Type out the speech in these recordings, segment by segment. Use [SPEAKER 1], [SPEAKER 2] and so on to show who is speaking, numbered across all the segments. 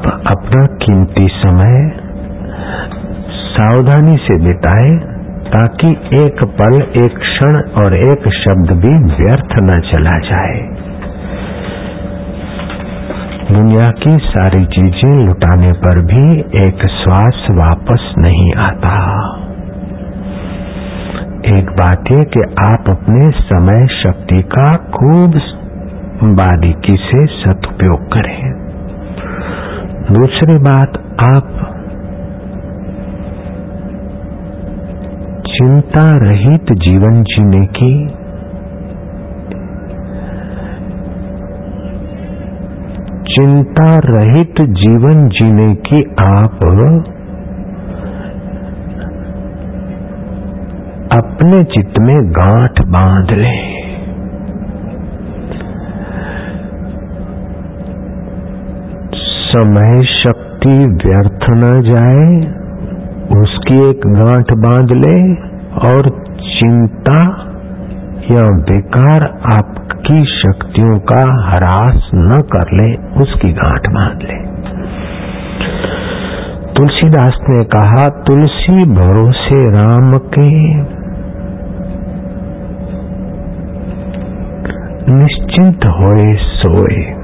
[SPEAKER 1] आप अपना कीमती समय सावधानी से बिताए, ताकि एक पल, एक क्षण और एक शब्द भी व्यर्थ न चला जाए। दुनिया की सारी चीज़ें लुटाने पर भी एक श्वास वापस नहीं आता। एक बात है कि आप अपने समय, शक्ति का खूब बारीकी से सदुपयोग करें। दूसरी बात, आप चिंता रहित जीवन जीने की चिंता रहित जीवन जीने की आप अपने चित्त में गांठ बाँध लें। समय शक्ति व्यर्थ न जाए, उसकी एक गांठ बाँध ले और चिंता या बेकार आपकी शक्तियों का हरास न कर ले, उसकी गांठ बाँध ले। तुलसीदास ने कहा, तुलसी भरोसे राम के निश्चिंत होए सोए।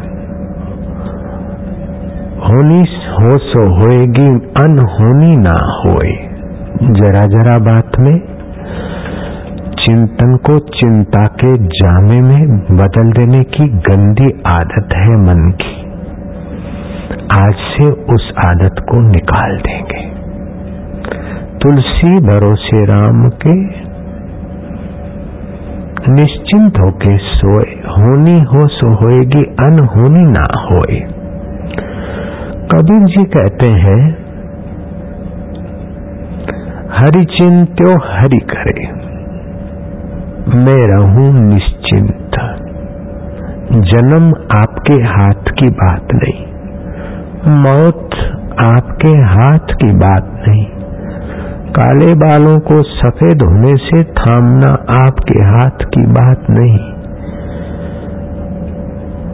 [SPEAKER 1] होनी हो सो होएगी, अनहोनी ना होए। जरा जरा बात में, चिंतन को चिंता के जामे में बदल देने की गंदी आदत है मन की। आज से उस आदत को निकाल देंगे। तुलसी भरोसे राम के, निश्चिंत होके सोए। होनी हो सो होएगी, अनहोनी ना होए। कबीर जी कहते हैं, हरि चिंत्यो हरि करे, मैं रहूँ निश्चिंत। जन्म आपके हाथ की बात नहीं, मौत आपके हाथ की बात नहीं। काले बालों को सफ़ेद होने से थामना आपके हाथ की बात नहीं।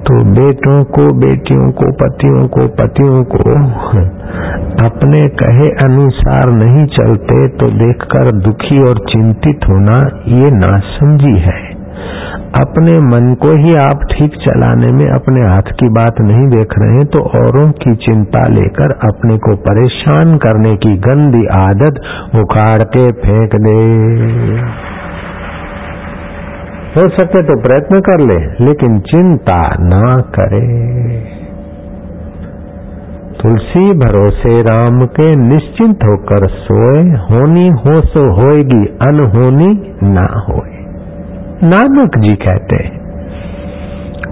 [SPEAKER 1] तो बेटों को, बेटियों को, पतियों को पतियों को अपने कहे अनुसार नहीं चलते तो देखकर दुखी और चिंतित होना ये नासमझी है। अपने मन को ही आप ठीक चलाने में अपने हाथ की बात नहीं देख रहे हैं तो औरों की चिंता लेकर अपने को परेशान करने की गंदी आदत उखाड़ के फेंक दे। हो सके तो प्रयत्न कर ले, लेकिन चिंता ना करे। तुलसी भरोसे राम के निश्चिंत होकर सोए, होनी हो सो होएगी, अनहोनी ना होए। नानक जी कहते,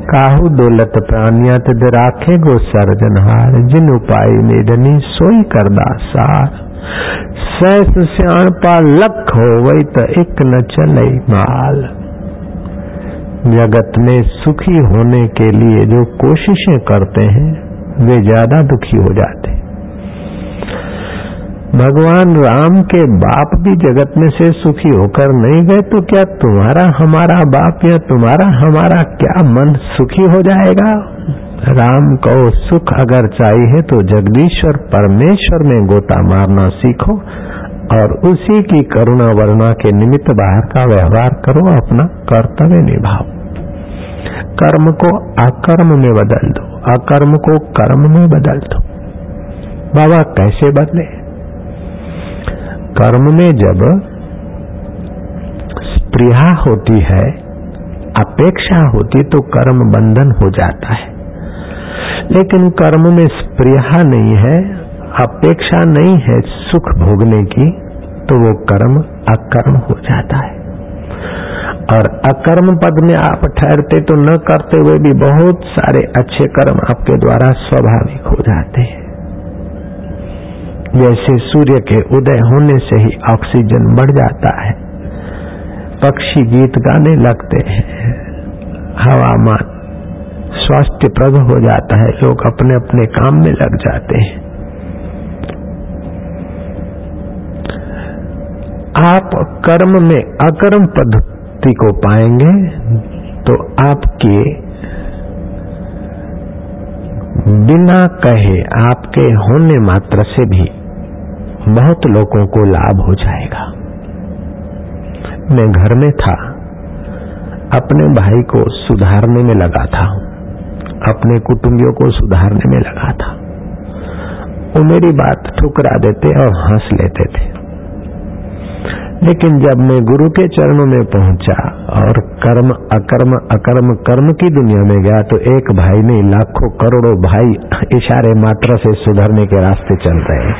[SPEAKER 1] काहू दौलत प्राणिया तद राखे गो सर्जनहार, जिन उपाय निधनी सोई करदा सार। सैस पा लख हो वही तो एक न चले माल। जगत में सुखी होने के लिए जो कोशिशें करते हैं, वे ज़्यादा दुखी हो जाते भगवान राम के बाप भी जगत में से सुखी होकर नहीं गए तो क्या तुम्हारा हमारा बाप या तुम्हारा हमारा क्या मन सुखी हो जाएगा? राम को सुख अगर चाहिए तो जगदीश्वर परमेश्वर में गोता मारना सीखो। और उसी की करुणा वरुणा के निमित्त बाहर का व्यवहार करो, अपना कर्तव्य निभाओ। कर्म को अकर्म में बदल दो, अकर्म को कर्म में बदल दो। बाबा कैसे बदले? कर्म में जब स्प्रिया होती है, अपेक्षा होती तो कर्म बंधन हो जाता है। लेकिन कर्म में स्प्रिया नहीं है अपेक्षा नहीं है सुख भोगने की तो वो कर्म अकर्म हो जाता है। और अकर्म पद में आप ठहरते तो न करते हुए भी बहुत सारे अच्छे कर्म आपके द्वारा स्वाभाविक हो जाते हैं। जैसे सूर्य के उदय होने से ही ऑक्सीजन बढ़ जाता है। पक्षी गीत गाने लगते हैं। हवामान स्वास्थ्यप्रद हो जाता है। लोग अपने अपने काम में लग जाते हैं। आप कर्म में अकर्म पद्धति को पाएँगे तो आपके बिना कहे, आपके होने मात्र से भी बहुत लोगों को लाभ हो जाएगा। मैं घर में था, अपने भाई को सुधारने में लगा था, अपने कुटुंबियों को सुधारने में लगा था। वो मेरी बात ठुकरा देते और हंस लेते थे। लेकिन जब मैं गुरु के चरणों में पहुँचा और कर्म, अकर्म अकर्म, कर्म की दुनिया में गया तो एक भाई नहीं लाखों करोड़ों भाई इशारे मात्र से सुधरने के रास्ते चल रहे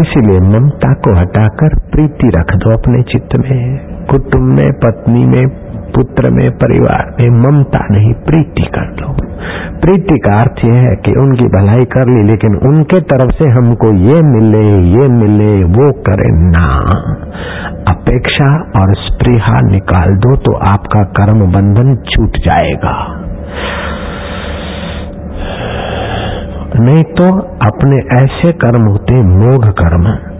[SPEAKER 1] इसीलिए ममता को हटाकर प्रीति रख दो अपने चित्त में, कुटुंब में, पत्नी में पुत्र में, परिवार में ममता नहीं, प्रीति कर दो प्रीति का अर्थ यह है कि उनकी भलाई कर ली, लेकिन उनके तरफ़ से हमको ये मिले ये मिले, वो करे ना। अपेक्षा और स्प्रिहा निकाल दो तो आपका कर्म बंधन छूट जाएगा। नहीं तो अपने ऐसे कर्म होते मोघ कर्म।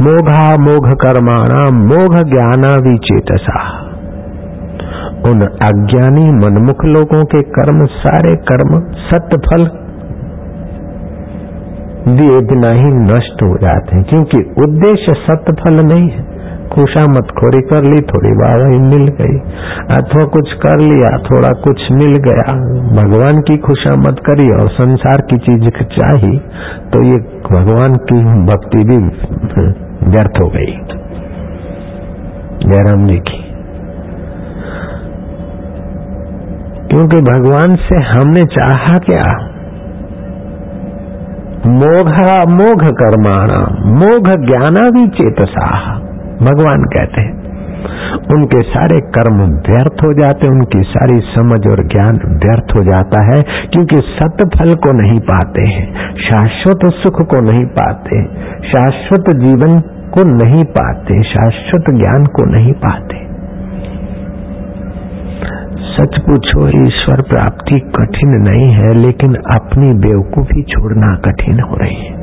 [SPEAKER 1] मोघा मोघ कर्माणा मोघ ज्ञाना विचेतसा उन अज्ञानी मनमुख लोगों के कर्म, सारे कर्म सत्य फल दिए बिना ही नष्ट हो जाते हैं, क्योंकि उद्देश्य सत्य फल नहीं है। खुशामत खोरी कर ली, थोड़ी वाहवाही मिल गई। अथवा कुछ कर लिया, थोड़ा कुछ मिल गया। भगवान की खुशामत करी और संसार की चीज़ चाही तो ये भगवान की भक्ति भी व्यर्थ हो गई। जयराम जी की। क्योंकि भगवान से हमने चाहा क्या? मोघ मोघ कर्माणा, मोघ ज्ञाना भी चेतसा। भगवान कहते हैं, उनके सारे कर्म व्यर्थ हो जाते उनकी सारी समझ और ज्ञान व्यर्थ हो जाता है, क्योंकि सत्य फल को नहीं पाते हैं, शाश्वत सुख को नहीं पाते, शाश्वत जीवन को नहीं पाते, शाश्वत ज्ञान को नहीं पाते। सच पूछो, ईश्वर प्राप्ति कठिन नहीं है, लेकिन अपनी बेवकूफ़ी छोड़ना कठिन हो रही है।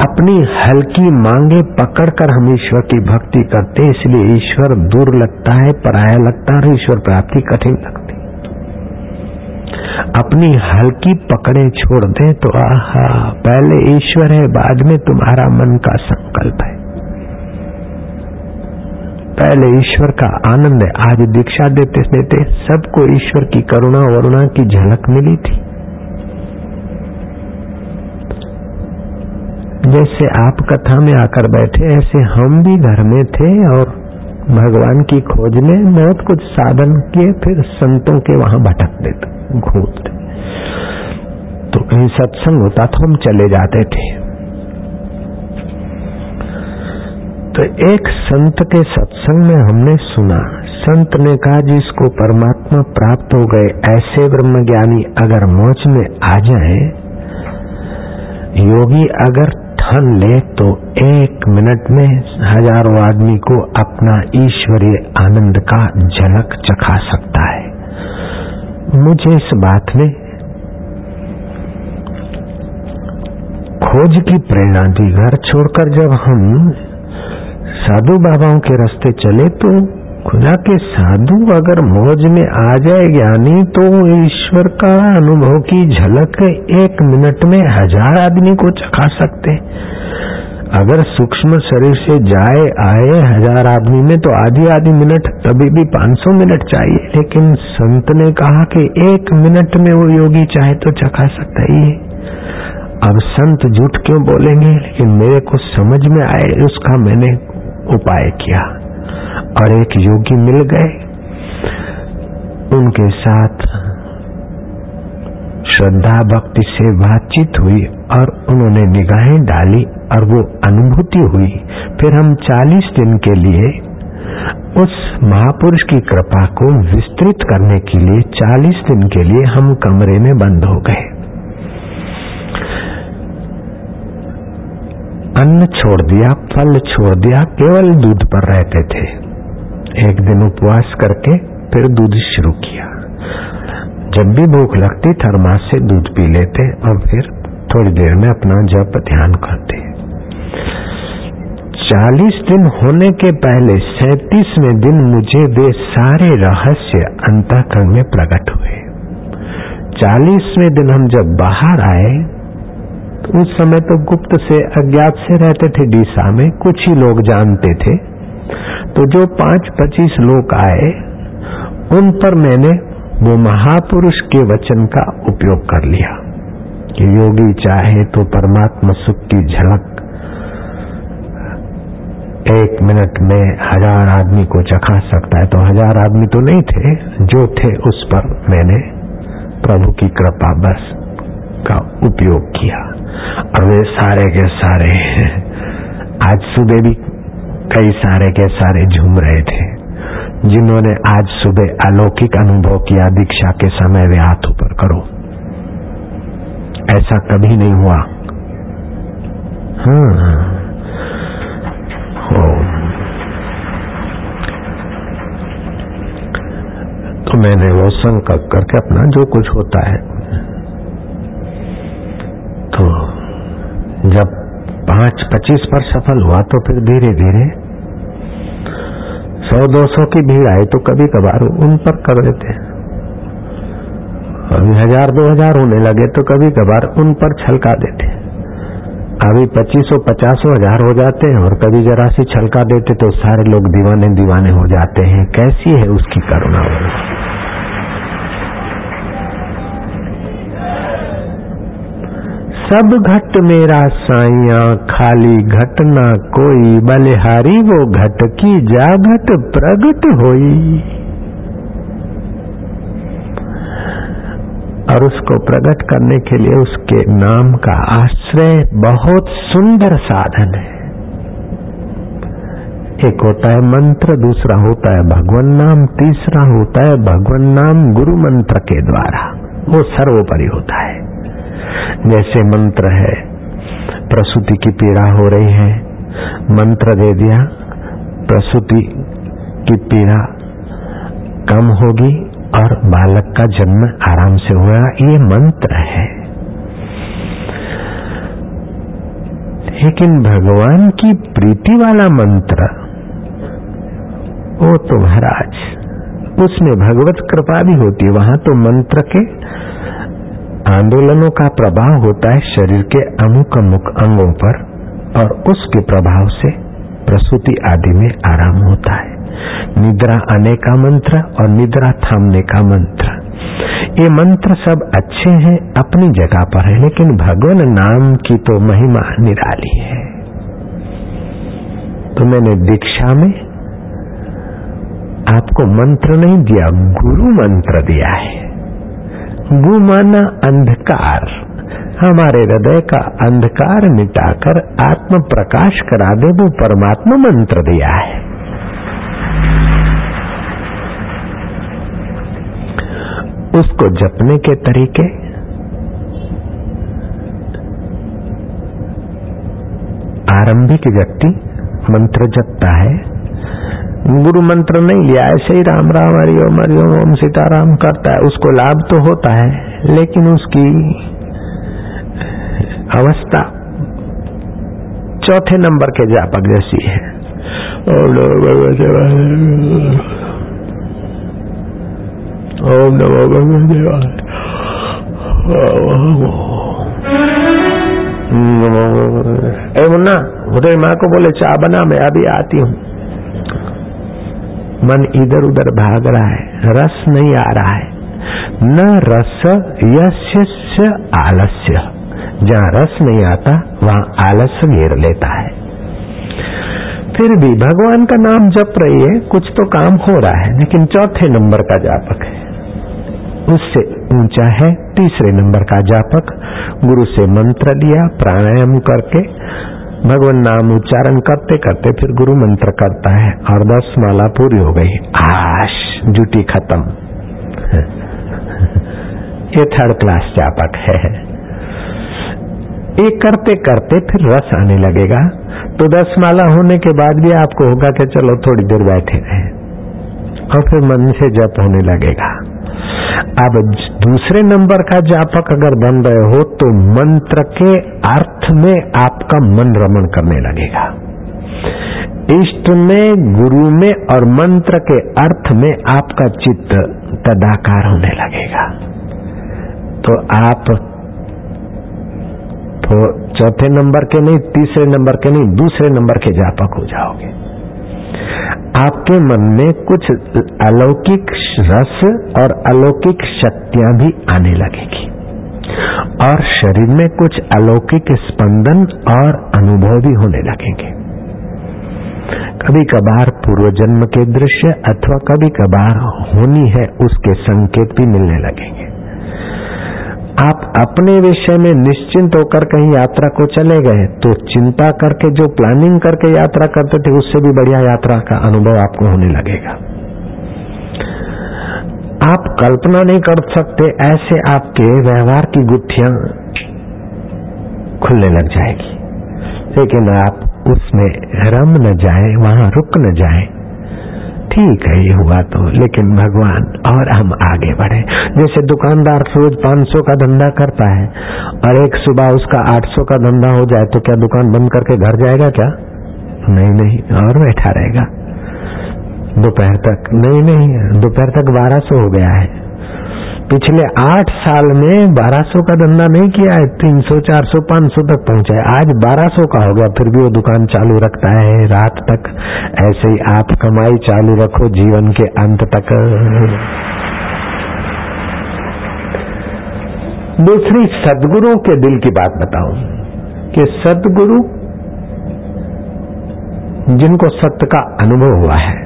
[SPEAKER 1] अपनी हल्की मांगे पकड़कर हम ईश्वर की भक्ति करते इसलिए ईश्वर दूर लगता है, पराया लगता है और ईश्वर प्राप्ति कठिन लगती अपनी हल्की पकड़े छोड़ दे तो आहा, पहले ईश्वर है, बाद में तुम्हारा मन का संकल्प है। पहले ईश्वर का आनंद है, आज दीक्षा देते देते सबको ईश्वर की करुणा वरुणा की झलक मिली थी। जैसे आप कथा में आकर बैठे, ऐसे हम भी घर में थे और भगवान की खोज में बहुत कुछ साधन किए, फिर संतों के वहाँ भटकते घूमते। तो कहीं सत्संग होता तो हम चले जाते थे। तो एक संत के सत्संग में हमने सुना, संत ने कहा, जिसको परमात्मा प्राप्त हो गए, ऐसे ब्रह्म ज्ञानी अगर मोच में आ जाए, योगी अगर ठन ले तो एक मिनट में हज़ारों आदमी को अपना ईश्वरीय आनंद का झलक चखा सकता है। मुझे इस बात में खोज की प्रेरणा दी घर छोड़कर जब हम साधु बाबाओं के रास्ते चले तो खुदा के साधु अगर मौज में आ जाए ज्ञानी तो ईश्वर का अनुभव की झलक एक मिनट में हज़ार आदमी को चखा सकते। अगर सूक्ष्म शरीर से जाए, आए हज़ार आदमी में तो आधी आधी मिनट, तभी भी 500 मिनट चाहिए। लेकिन संत ने कहा कि एक मिनट में वो योगी चाहे तो चखा सकता ही। है अब संत झूठ क्यों बोलेंगे? लेकिन मेरे को समझ में आए, उसका मैंने उपाय किया। और एक योगी मिल गए। उनके साथ श्रद्धा भक्ति से बातचीत हुई और उन्होंने निगाहें डाली और वो अनुभूति हुई। फिर हम 40 दिन के लिए उस महापुरुष की कृपा को विस्तृत करने के लिए 40 दिन के लिए हम कमरे में बंद हो गए। अन्न छोड़ दिया, फल छोड़ दिया, केवल दूध पर रहते थे। एक दिन उपवास करके फिर दूध शुरू किया। जब भी भूख लगती, थर्मास से दूध पी लेते और फिर थोड़ी देर में अपना जप ध्यान करते। चालीस दिन होने के पहले सैतीसवें दिन मुझे वे सारे रहस्य अंतकरण में प्रकट हुए। चालीसवें दिन हम जब बाहर आए उस समय तो गुप्त से अज्ञात से रहते थे डीसा में, कुछ ही लोग जानते थे। तो जो पाँच पच्चीस लोग आए, उन पर मैंने वो महापुरुष के वचन का उपयोग कर लिया कि योगी चाहे तो परमात्मा सुख की झलक, एक मिनट में हज़ार आदमी को चखा सकता है। तो हज़ार आदमी तो नहीं थे, जो थे उस पर मैंने प्रभु की कृपा बस का उपयोग किया। और वे सारे के सारे आज सुबह भी कई सारे के सारे झूम रहे थे। जिन्होंने आज सुबह अलौकिक अनुभव किया, दीक्षा के समय वे हाथ ऊपर करो। ऐसा कभी नहीं हुआ। हाँ। तो मैंने वो संकल्प करके अपना जो कुछ होता है तो जब पाँच पच्चीस पर सफल हुआ तो फिर धीरे धीरे सौ दो सौ की भीड़ आई तो कभी कभार उन पर कर देते। अभी हज़ार दो हज़ार होने लगे तो कभी कभार उन पर छलका देते। अभी पच्चीसों, पचासों हज़ार हो जाते हैं और कभी जरा सी छलका देते तो सारे लोग दीवाने दीवाने हो जाते हैं। कैसी है उसकी करुणा? सब घट मेरा साइया खाली घट ना कोई, बलिहारी वो घट की जा घट प्रगट होई। और उसको प्रकट करने के लिए उसके नाम का आश्रय बहुत सुंदर साधन है। एक होता है मंत्र, दूसरा होता है भगवान नाम, तीसरा होता है भगवान नाम गुरु मंत्र के द्वारा। वो सर्वोपरि होता है। जैसे मंत्र है, प्रसूति की पीड़ा हो रही है। मंत्र दे दिया, प्रसूति की पीड़ा कम होगी और बालक का जन्म आराम से होगा। ये मंत्र है। लेकिन भगवान की प्रीति वाला मंत्र, वो तो महाराज, उसमें भगवत कृपा भी होती है। वहाँ तो मंत्र के आंदोलनों का प्रभाव होता है शरीर के अमुक अमुक अंगों पर और उसके प्रभाव से प्रसूति आदि में आराम होता है। निद्रा आने का मंत्र और निद्रा थामने का मंत्र। ये मंत्र सब अच्छे हैं, अपनी जगह पर है, लेकिन भगवान नाम की तो महिमा निराली है। तो मैंने दीक्षा में आपको मंत्र नहीं दिया, गुरु मंत्र दिया है। गुमाना अंधकार। हमारे हृदय का अंधकार मिटाकर आत्म प्रकाश करा दे, वो परमात्मा मंत्र दिया है। उसको जपने के तरीके? आरंभिक व्यक्ति मंत्र जपता है। गुरु मंत्र नहीं लिया। ऐसे ही राम राम हरि ओम हरिओम ओम ओम सीताराम करता है। उसको लाभ तो होता है, लेकिन उसकी अवस्था चौथे नंबर के जापक जैसी है। ओम नमो ओम नमो भगवते ए मुन्ना, उदय माँ को बोले चाय बना मैं अभी आती हूँ। मन इधर उधर भाग रहा है, रस नहीं आ रहा है। न रस यश्य आलस्य। जहाँ रस नहीं आता, वहाँ आलस्य घेर लेता है। फिर भी भगवान का नाम जप रही है, कुछ तो काम हो रहा है, लेकिन चौथे नंबर का जापक है। उससे ऊँचा है, तीसरे नंबर का जापक। गुरु से मंत्र लिया, प्राणायाम करके भगवान नाम उच्चारण करते करते फिर गुरु मंत्र करता है। और दस माला पूरी हो गई। आश ड्यूटी खत्म। ये थर्ड क्लास चापक है। ये करते करते फिर रस आने लगेगा। तो दस माला होने के बाद भी आपको होगा कि चलो थोड़ी देर बैठे रहे। और फिर मन से जप होने लगेगा। अब दूसरे नंबर का जापक अगर बन रहे हो तो मंत्र के अर्थ में आपका मन रमण करने लगेगा। इष्ट में, गुरु में और मंत्र के अर्थ में आपका चित्त तदाकार होने लगेगा। तो आप तो चौथे नंबर के नहीं, तीसरे नंबर के नहीं, दूसरे नंबर के जापक हो जाओगे। आपके मन में कुछ अलौकिक रस और अलौकिक शक्तियाँ भी आने लगेगी। और शरीर में कुछ अलौकिक स्पंदन और अनुभव भी होने लगेंगे। कभी कभार पूर्व जन्म के दृश्य अथवा कभी कभार होनी है, उसके संकेत भी मिलने लगेंगे। आप अपने विषय में निश्चिंत होकर कहीं यात्रा को चले गए तो चिंता करके जो प्लानिंग करके यात्रा करते थे, उससे भी बढ़िया यात्रा का अनुभव आपको होने लगेगा। आप कल्पना नहीं कर सकते, ऐसे आपके व्यवहार की गुत्थियाँ खुलने लग जाएगी। लेकिन आप उसमें रम न जाए, वहाँ रुक न जाए। ठीक है, ये हुआ तो लेकिन भगवान, और हम आगे बढ़े। जैसे दुकानदार रोज 500 का धंधा करता है, और एक सुबह उसका 800 का धंधा हो जाए तो क्या दुकान बंद करके घर जाएगा क्या? नहीं नहीं, और बैठा रहेगा। दोपहर तक, नहीं नहीं, दोपहर तक बारह सौ हो गया है। पिछले आठ साल में बारह सौ का धंधा नहीं किया है, तीन सौ, चार सौ, पाँच सौ तक पहुँचा है। आज बारह सौ का हो गया फिर भी वो दुकान चालू रखता है रात तक। ऐसे ही आप कमाई चालू रखो जीवन के अंत तक। दूसरी, सदगुरु के दिल की बात बताऊँ कि सदगुरु जिनको सत्य का अनुभव हुआ है,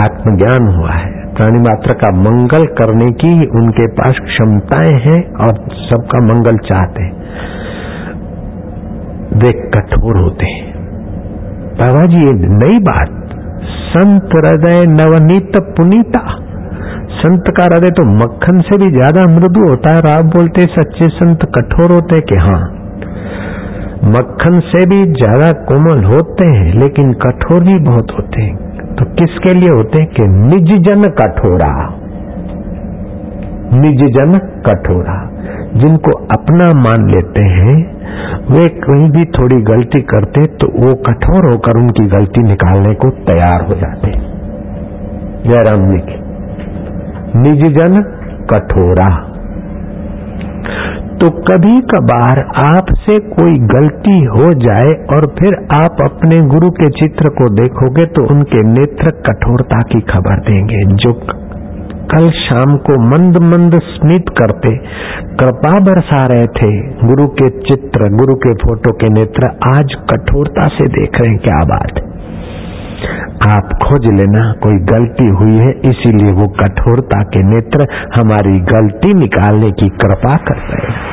[SPEAKER 1] आत्मज्ञान हुआ है प्राणी मात्र का मंगल करने की उनके पास क्षमताएँ हैं और सबका मंगल चाहते हैं। वे कठोर होते हैं। बाबा जी ये नई बात। संत हृदय नवनीत पुनीता। संत का हृदय तो मक्खन से भी ज़्यादा मृदु होता है आप बोलते सच्चे संत कठोर होते कि हाँ। मक्खन से भी ज़्यादा कोमल होते हैं, लेकिन कठोर भी बहुत होते हैं। तो किसके लिए होते हैं कि निज जन कठोरा? निज जन कठोरा। जिनको अपना मान लेते हैं, वे कहीं भी थोड़ी गलती करते तो वो कठोर होकर उनकी गलती निकालने को तैयार हो जाते। जयराम जी की। निज जन कठोरा। तो कभी कभार आपसे कोई गलती हो जाए और फिर आप अपने गुरु के चित्र को देखोगे तो उनके नेत्र कठोरता की खबर देंगे, जो कल शाम को मंद मंद स्मित करते, कृपा बरसा रहे थे। गुरु के चित्र, गुरु के फ़ोटो के नेत्र आज कठोरता से देख रहे हैं, क्या बात है। आप खोज लेना, कोई गलती हुई है, इसीलिए वो कठोरता के नेत्र हमारी गलती निकालने की कृपा कर रहे हैं।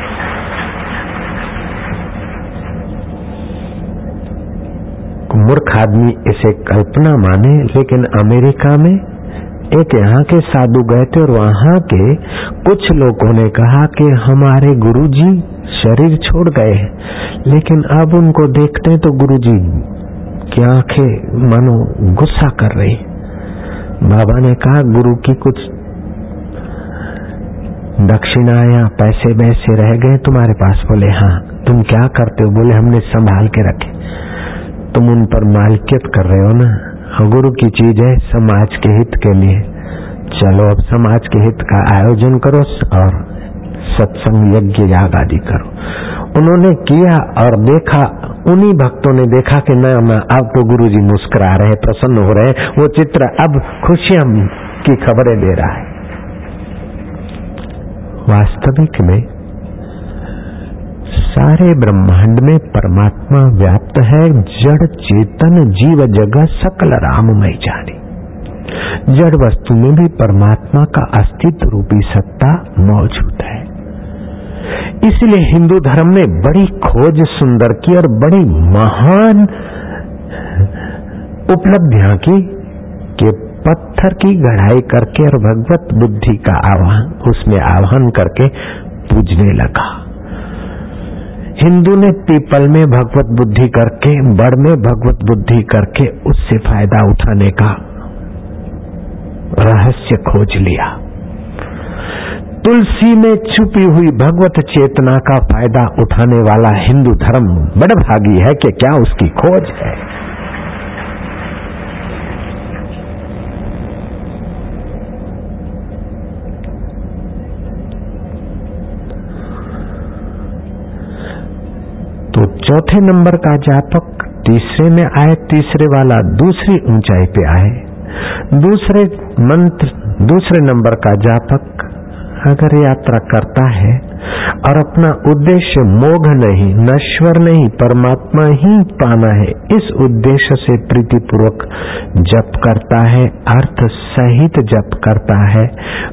[SPEAKER 1] मूर्ख आदमी इसे कल्पना माने, लेकिन अमेरिका में एक यहाँ के साधु गए थे और वहाँ के कुछ लोगों ने कहा कि हमारे गुरुजी शरीर छोड़ गए लेकिन अब उनको देखते हैं तो गुरुजी की आँखें मानो गुस्सा कर रही। बाबा ने कहा गुरु की कुछ दक्षिणा या पैसे वैसे रह गए तुम्हारे पास। बोले हाँ तुम क्या करते हो? बोले हमने संभाल के रखे। तुम उन पर मालिकियत कर रहे हो ना? हाँ, गुरु की चीज़ है समाज के हित के लिए। चलो अब समाज के हित का आयोजन करो और सत्संग यज्ञ याग आदि करो। उन्होंने किया और देखा, उन्हीं भक्तों ने देखा कि न न, अब तो गुरु जी मुस्कुरा रहे, प्रसन्न हो रहे, वो चित्र अब खुशियाँ की खबरें दे रहा है। वास्तविक में सारे ब्रह्मांड में परमात्मा व्याप्त है, जड़, चेतन, जीव, जगत, सकल राम राममय जानी जड़ वस्तु में भी परमात्मा का अस्तित्व रूपी सत्ता मौजूद है। इसलिए हिंदू धर्म ने बड़ी खोज सुंदर की और बड़ी महान उपलब्धियाँ की कि पत्थर की गढ़ाई करके और भगवत बुद्धि का आह्वान, उसमें आह्वान करके पूजने लगा। हिंदू ने पीपल में भगवत बुद्धि करके, बड़ में भगवत बुद्धि करके उससे फ़ायदा उठाने का रहस्य खोज लिया। तुलसी में छुपी हुई भगवत चेतना का फ़ायदा उठाने वाला हिंदू धर्म बड़भागी है कि क्या उसकी खोज है? तो चौथे नंबर का जातक तीसरे में आए, तीसरे वाला दूसरी ऊंचाई पे आए। दूसरे मंत्र, दूसरे नंबर का जातक अगर यात्रा करता है और अपना उद्देश्य मोघ नहीं, नश्वर नहीं, परमात्मा ही पाना है, इस उद्देश्य से प्रीतिपूर्वक जप करता है, अर्थ सहित जप करता है,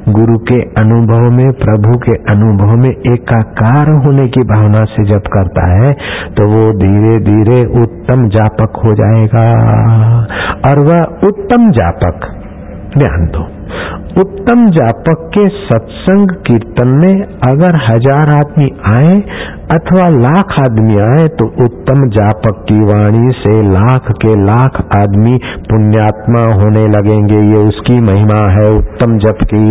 [SPEAKER 1] गुरु के अनुभव में, प्रभु के अनुभव में एकाकार होने की भावना से जप करता है तो वो धीरे धीरे उत्तम जापक हो जाएगा। और वह उत्तम जापक, ध्यान दो। उत्तम जापक के सत्संग कीर्तन में अगर हज़ार आदमी आए अथवा लाख आदमी आए तो उत्तम जापक की वाणी से लाख के लाख आदमी पुण्यात्मा होने लगेंगे। ये उसकी महिमा है उत्तम जप की।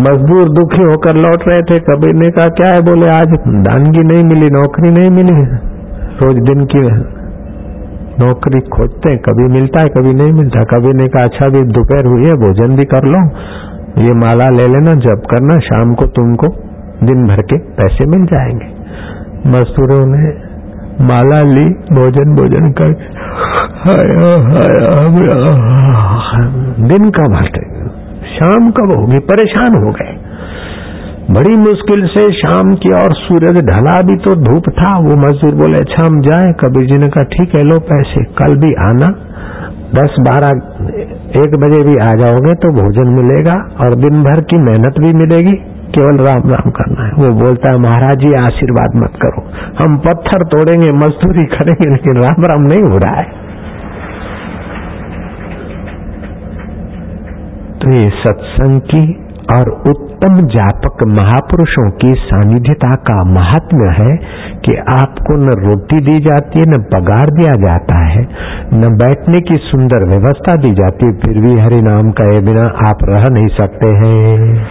[SPEAKER 1] मजदूर दुखी होकर लौट रहे थे कबीर ने कहा, क्या है? बोले, आज दानगी नहीं मिली, नौकरी नहीं मिली। रोज दिन की नौकरी खोजते हैं, कभी मिलता है, कभी नहीं मिलता, कभी ने कहा अच्छा भी दोपहर हुई है, भोजन भी कर लो, ये माला ले लेना, जब करना, शाम को तुमको दिन भर के पैसे मिल जाएँगे। मजदूरों ने माला ली, भोजन भोजन कर दिन कब हटे शाम कब होगी? परेशान हो गए। बड़ी मुश्किल से शाम की और सूरज ढला भी तो धूप था। वो मजदूर बोले अच्छा हम जाए। कबीर जी ने कहा, ठीक है, लो पैसे। कल भी आना। दस बारह, एक बजे भी आ जाओगे तो भोजन मिलेगा और दिन भर की मेहनत भी मिलेगी। केवल राम राम करना है। वो बोलता है, महाराज जी, आशीर्वाद मत करो। हम पत्थर तोड़ेंगे, मजदूरी करेंगे, लेकिन राम राम नहीं हो रहा है। तो ये सत्संग की और उत्तम जापक महापुरुषों की सानिध्यता का महात्म्य है कि आपको न रोटी दी जाती है, न पगार दिया जाता है, न बैठने की सुंदर व्यवस्था दी जाती है, फिर भी हरि नाम कहे बिना आप रह नहीं सकते हैं।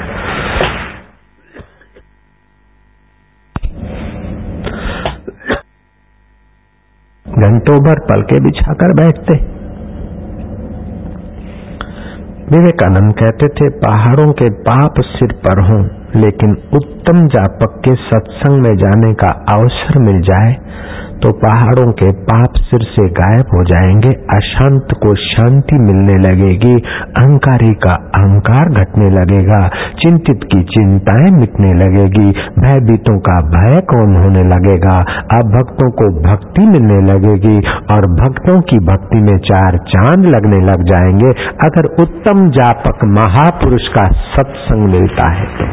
[SPEAKER 1] घंटों भर पलके बिछाकर बैठते। विवेकानंद कहते थे, पहाड़ों के पाप सिर पर हों, लेकिन उत्तम जापक के सत्संग में जाने का अवसर मिल जाए तो पहाड़ों के पाप सिर से गायब हो जाएँगे। अशांत को शांति मिलने लगेगी। अहंकारी का अहंकार घटने लगेगा। चिंतित की चिंताएँ मिटने लगेगी। भयभीतों का भय कौन होने लगेगा? अब भक्तों को भक्ति मिलने लगेगी और भक्तों की भक्ति में चार चाँद लगने लग जाएँगे। अगर उत्तम जापक महापुरुष का सत्संग मिलता है तो।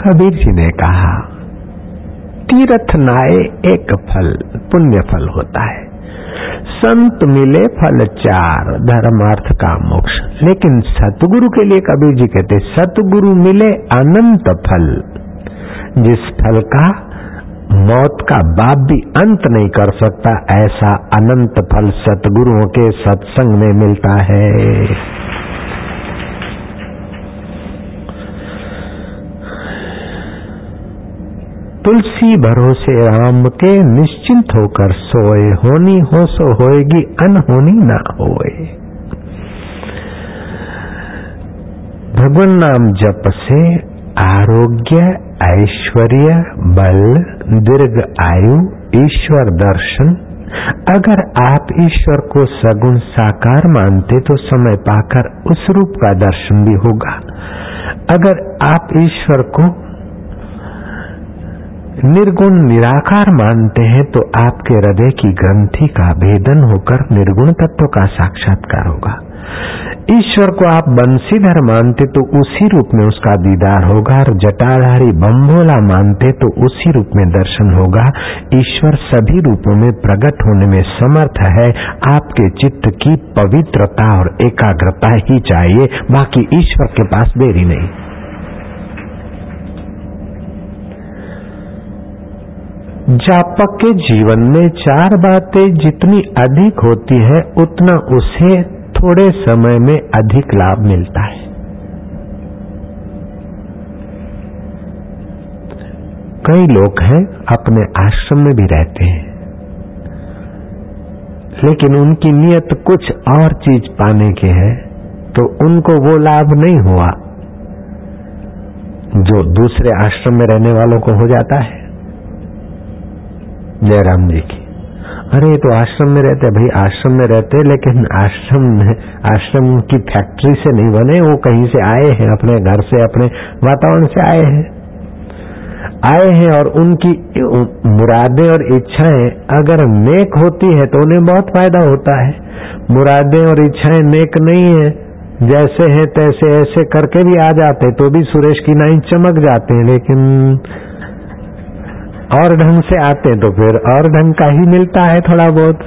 [SPEAKER 1] कबीर जी ने कहा तीर्थ नाए एक फल, पुण्य फल होता है। संत मिले फल चार, धर्मार्थ का मोक्ष। लेकिन सतगुरु के लिए कबीर जी कहते, सतगुरु मिले अनंत फल। जिस फल का मौत का बाप भी अंत नहीं कर सकता, ऐसा अनंत फल सतगुरुओं के सत्संग में मिलता है। तुलसी भरोसे राम के निश्चिंत होकर सोए। होनी हो सो होएगी, अनहोनी ना होए। भगवान नाम जप से आरोग्य, ऐश्वर्य, बल, दीर्घ आयु, ईश्वर दर्शन। अगर आप ईश्वर को सगुण साकार मानते तो समय पाकर उस रूप का दर्शन भी होगा। अगर आप ईश्वर को निर्गुण निराकार मानते हैं तो आपके हृदय की ग्रंथि का भेदन होकर निर्गुण तत्व का साक्षात्कार होगा। ईश्वर को आप बंसीधर मानते तो उसी रूप में उसका दीदार होगा। और जटाधारी बम्भोला मानते तो उसी रूप में दर्शन होगा। ईश्वर सभी रूपों में प्रकट होने में समर्थ है। आपके चित्त की पवित्रता और एकाग्रता ही चाहिए। बाकी ईश्वर के पास देरी नहीं। जापक के जीवन में चार बातें जितनी अधिक होती है, उतना उसे थोड़े समय में अधिक लाभ मिलता है। कई लोग हैं, अपने आश्रम में भी रहते हैं। लेकिन उनकी नियत कुछ और चीज़ पाने की है तो उनको वो लाभ नहीं हुआ, जो दूसरे आश्रम में रहने वालों को हो जाता है। जयराम जी की। अरे तो आश्रम में रहते भाई, आश्रम में रहते लेकिन आश्रम आश्रम की फैक्ट्री से नहीं बने, वो कहीं से आए हैं, अपने घर से, अपने वातावरण से आए हैं। आए हैं और उनकी मुरादें और इच्छाएँ, अगर नेक होती है तो उन्हें बहुत फ़ायदा होता है। मुरादें और इच्छाएँ नेक नहीं है, जैसे हैं, तैसे, ऐसे करके भी आ जाते तो भी सुरेश की नाई चमक जाते हैं, लेकिन और ढंग से आते तो फिर और ढंग का ही मिलता है थोड़ा बहुत।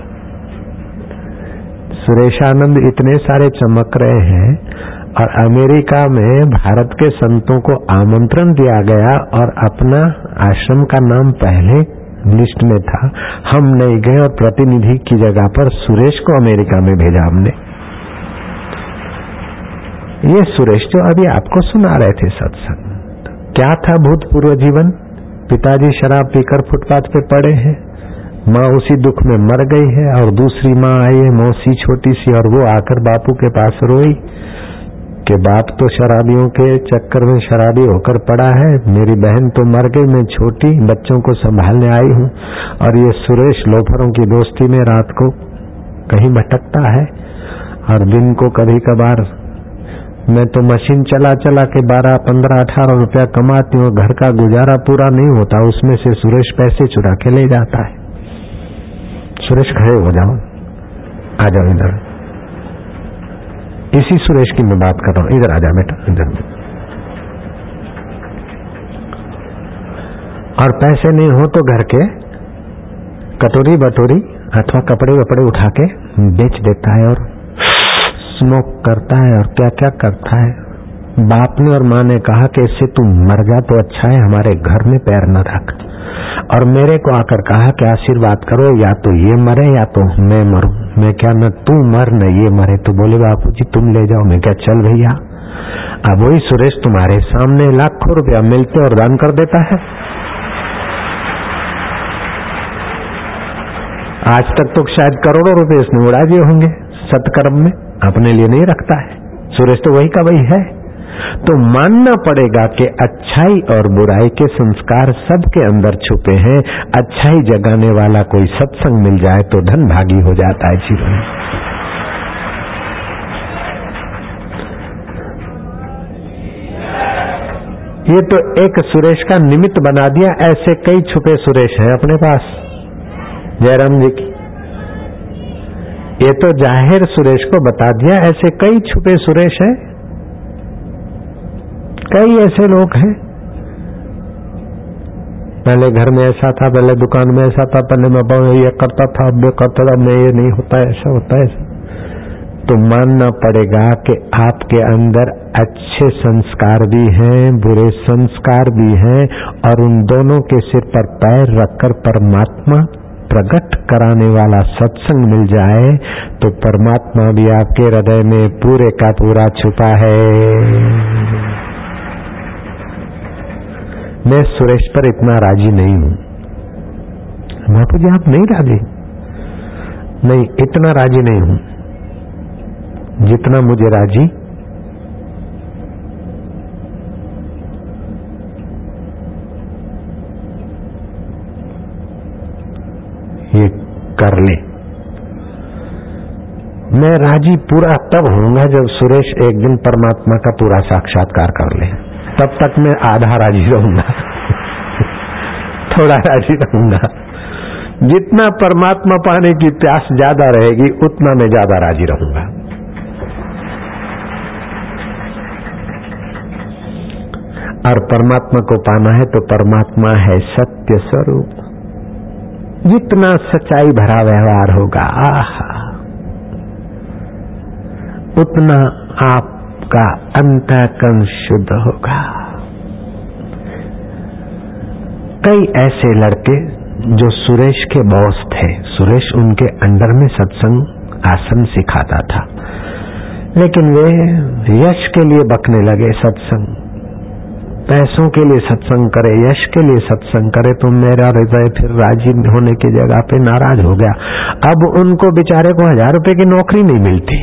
[SPEAKER 1] सुरेशानंद इतने सारे चमक रहे हैं और अमेरिका में भारत के संतों को आमंत्रण दिया गया और अपना आश्रम का नाम पहले लिस्ट में था। हम नहीं गए और प्रतिनिधि की जगह पर सुरेश को अमेरिका में भेजा हमने। ये सुरेश जो अभी आपको सुना रहे थे सत्संग, क्या था भूतपूर्व जीवन? पिताजी शराब पीकर फुटपाथ पे पड़े हैं। माँ उसी दुख में मर गई है और दूसरी माँ आई है मौसी छोटी सी और वो आकर बापू के पास रोई। कि बाप तो शराबियों के चक्कर में शराबी होकर पड़ा है। मेरी बहन तो मर गई, मैं छोटी, बच्चों को संभालने आई हूँ। और ये सुरेश लोफरों की दोस्ती में रात को कहीं भटकता है। और दिन को कभी कभार मैं तो मशीन चला चला के बारह, पंद्रह, अठारह रुपया कमाती हूँ, घर का गुजारा पूरा नहीं होता, उसमें से सुरेश पैसे चुरा के ले जाता है। सुरेश खड़े हो जाओ। आ जाओ इधर। इसी सुरेश की मैं बात कर रहा हूँ। इधर आ जाओ बेटा, इधर। और पैसे नहीं हो तो घर के कटोरी बटोरी अथवा कपड़े वपड़े उठा के बेच देता है और स्मोक करता है और क्या क्या करता है? बाप ने और माँ ने कहा कि इससे तू मर जा तो अच्छा है, हमारे घर में पैर न रख। और मेरे को आकर कहा कि आशीर्वाद करो, या तो ये मरे, या तो मैं मरूं। मैं क्या, न तू मर, न ये मरे। तो बोले, बापू जी, तुम ले जाओ। मैं क्या, चल भैया। अब वही सुरेश तुम्हारे सामने लाखों रुपया मिलते और दान कर देता है। आज तक तो शायद करोड़ों रुपए इसने उड़ा दिए होंगे। सत्कर्म में अपने लिए नहीं रखता है। सूरज तो वही का वही है। तो मानना पड़ेगा कि अच्छाई और बुराई के संस्कार सबके अंदर छुपे हैं। अच्छाई जगाने वाला कोई सत्संग मिल जाए तो धन भागी हो जाता है जीवन। ये तो एक सुरेश का निमित्त बना दिया। ऐसे कई छुपे सुरेश हैं अपने पास। जयराम जी की। ये तो ज़ाहिर सुरेश को बता दिया, ऐसे कई छुपे सुरेश हैं। कई ऐसे लोग हैं। पहले घर में ऐसा था, पहले दुकान में ऐसा था, पहले मैं ये करता था, अब मैं करता था मैं ये नहीं होता, ऐसा होता है। ऐसा तो मानना पड़ेगा कि आपके अंदर अच्छे संस्कार भी हैं, बुरे संस्कार भी हैं, और उन दोनों के सिर पर पैर रखकर परमात्मा प्रकट कराने वाला सत्संग मिल जाए तो परमात्मा भी आपके हृदय में पूरे का पूरा छुपा है। मैं सुरेश पर इतना राज़ी नहीं हूँ। बापू जी आप नहीं राज़ी? नहीं, इतना राज़ी नहीं हूँ जितना मुझे राज़ी ये कर ले। मैं राज़ी पूरा तब होऊँगा जब सुरेश एक दिन परमात्मा का पूरा साक्षात्कार कर ले। तब तक मैं आधा राज़ी रहूँगा। थोड़ा राज़ी रहूँगा। जितना परमात्मा पाने की प्यास ज़्यादा रहेगी, उतना मैं ज़्यादा राज़ी रहूँगा। और परमात्मा को पाना है तो परमात्मा है सत्य स्वरूप। जितना सच्चाई भरा व्यवहार होगा, आहा। उतना आपका अंतकन शुद्ध होगा। कई ऐसे लड़के जो सुरेश के बॉस थे। सुरेश उनके अंडर में सत्संग, आसन सिखाता था। लेकिन वे यश के लिए बकने लगे सत्संग। पैसों के लिए सत्संग करे, यश के लिए सत्संग करे तो मेरा हृदय फिर राज़ी होने की जगह पे नाराज़ हो गया। अब उनको बेचारे को हज़ार रुपए की नौकरी नहीं मिलती।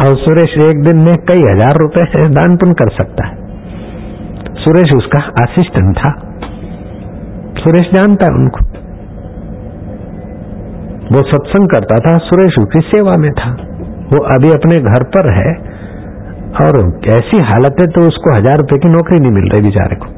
[SPEAKER 1] और सुरेश एक दिन में कई हज़ार रुपए दान पुण्य कर सकता है। सुरेश उसका असिस्टेंट था। सुरेश जानता है उनको। वो सत्संग करता था, सुरेश उसकी सेवा में था। वो अभी अपने घर पर है। और ऐसी हालत है तो उसको हज़ार रुपए की नौकरी नहीं मिल रही बेचारे को।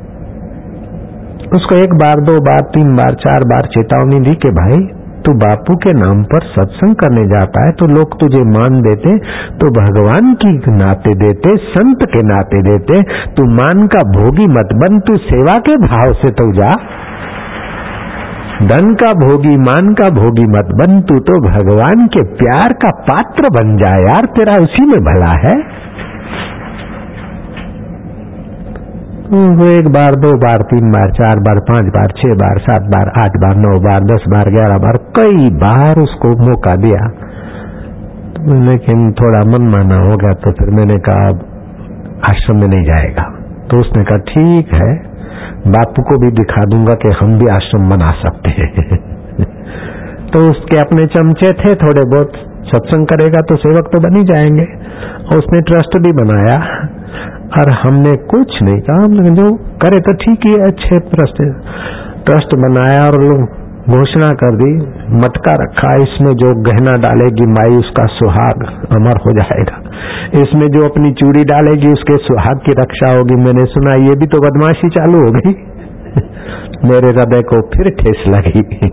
[SPEAKER 1] उसको एक बार, दो बार, तीन बार, चार बार चेतावनी दी कि भाई, तू बापू के नाम पर सत्संग करने जाता है तो लोग तुझे मान देते तो भगवान की नाते देते, संत के नाते देते, तू मान का भोगी मत बन, तू सेवा के भाव से तो जा। धन का भोगी, मान का भोगी मत बन, तू तो भगवान के प्यार का पात्र बन जा, यार, तेरा उसी में भला है। वो एक बार, दो बार, तीन बार, चार बार, पाँच बार, छह बार, सात बार, आठ बार, नौ बार, दस बार, ग्यारह बार, कई बार उसको मौका दिया। तो लेकिन थोड़ा मन माना हो गया। तो फिर मैंने कहा, आश्रम में नहीं जाएगा। तो उसने कहा, ठीक है, बापू को भी दिखा दूँगा कि हम भी आश्रम बना सकते हैं। तो उसके अपने चमचे थे थोड़े बहुत। सत्संग करेगा तो सेवक तो बन ही जाएँगे। और उसने ट्रस्ट भी बनाया। और हमने कुछ नहीं। कहा हमने जो करे तो ठीक ही अच्छे ट्रस्ट ट्रस्ट बनाया और घोषणा कर दी, मटका रखा, इसमें जो गहना डालेगी माई, उसका सुहाग अमर हो जाएगा। इसमें जो अपनी चूड़ी डालेगी, उसके सुहाग की रक्षा होगी। मैंने सुना, ये भी तो बदमाशी चालू हो गई। मेरे हृदय को फिर ठेस लगी।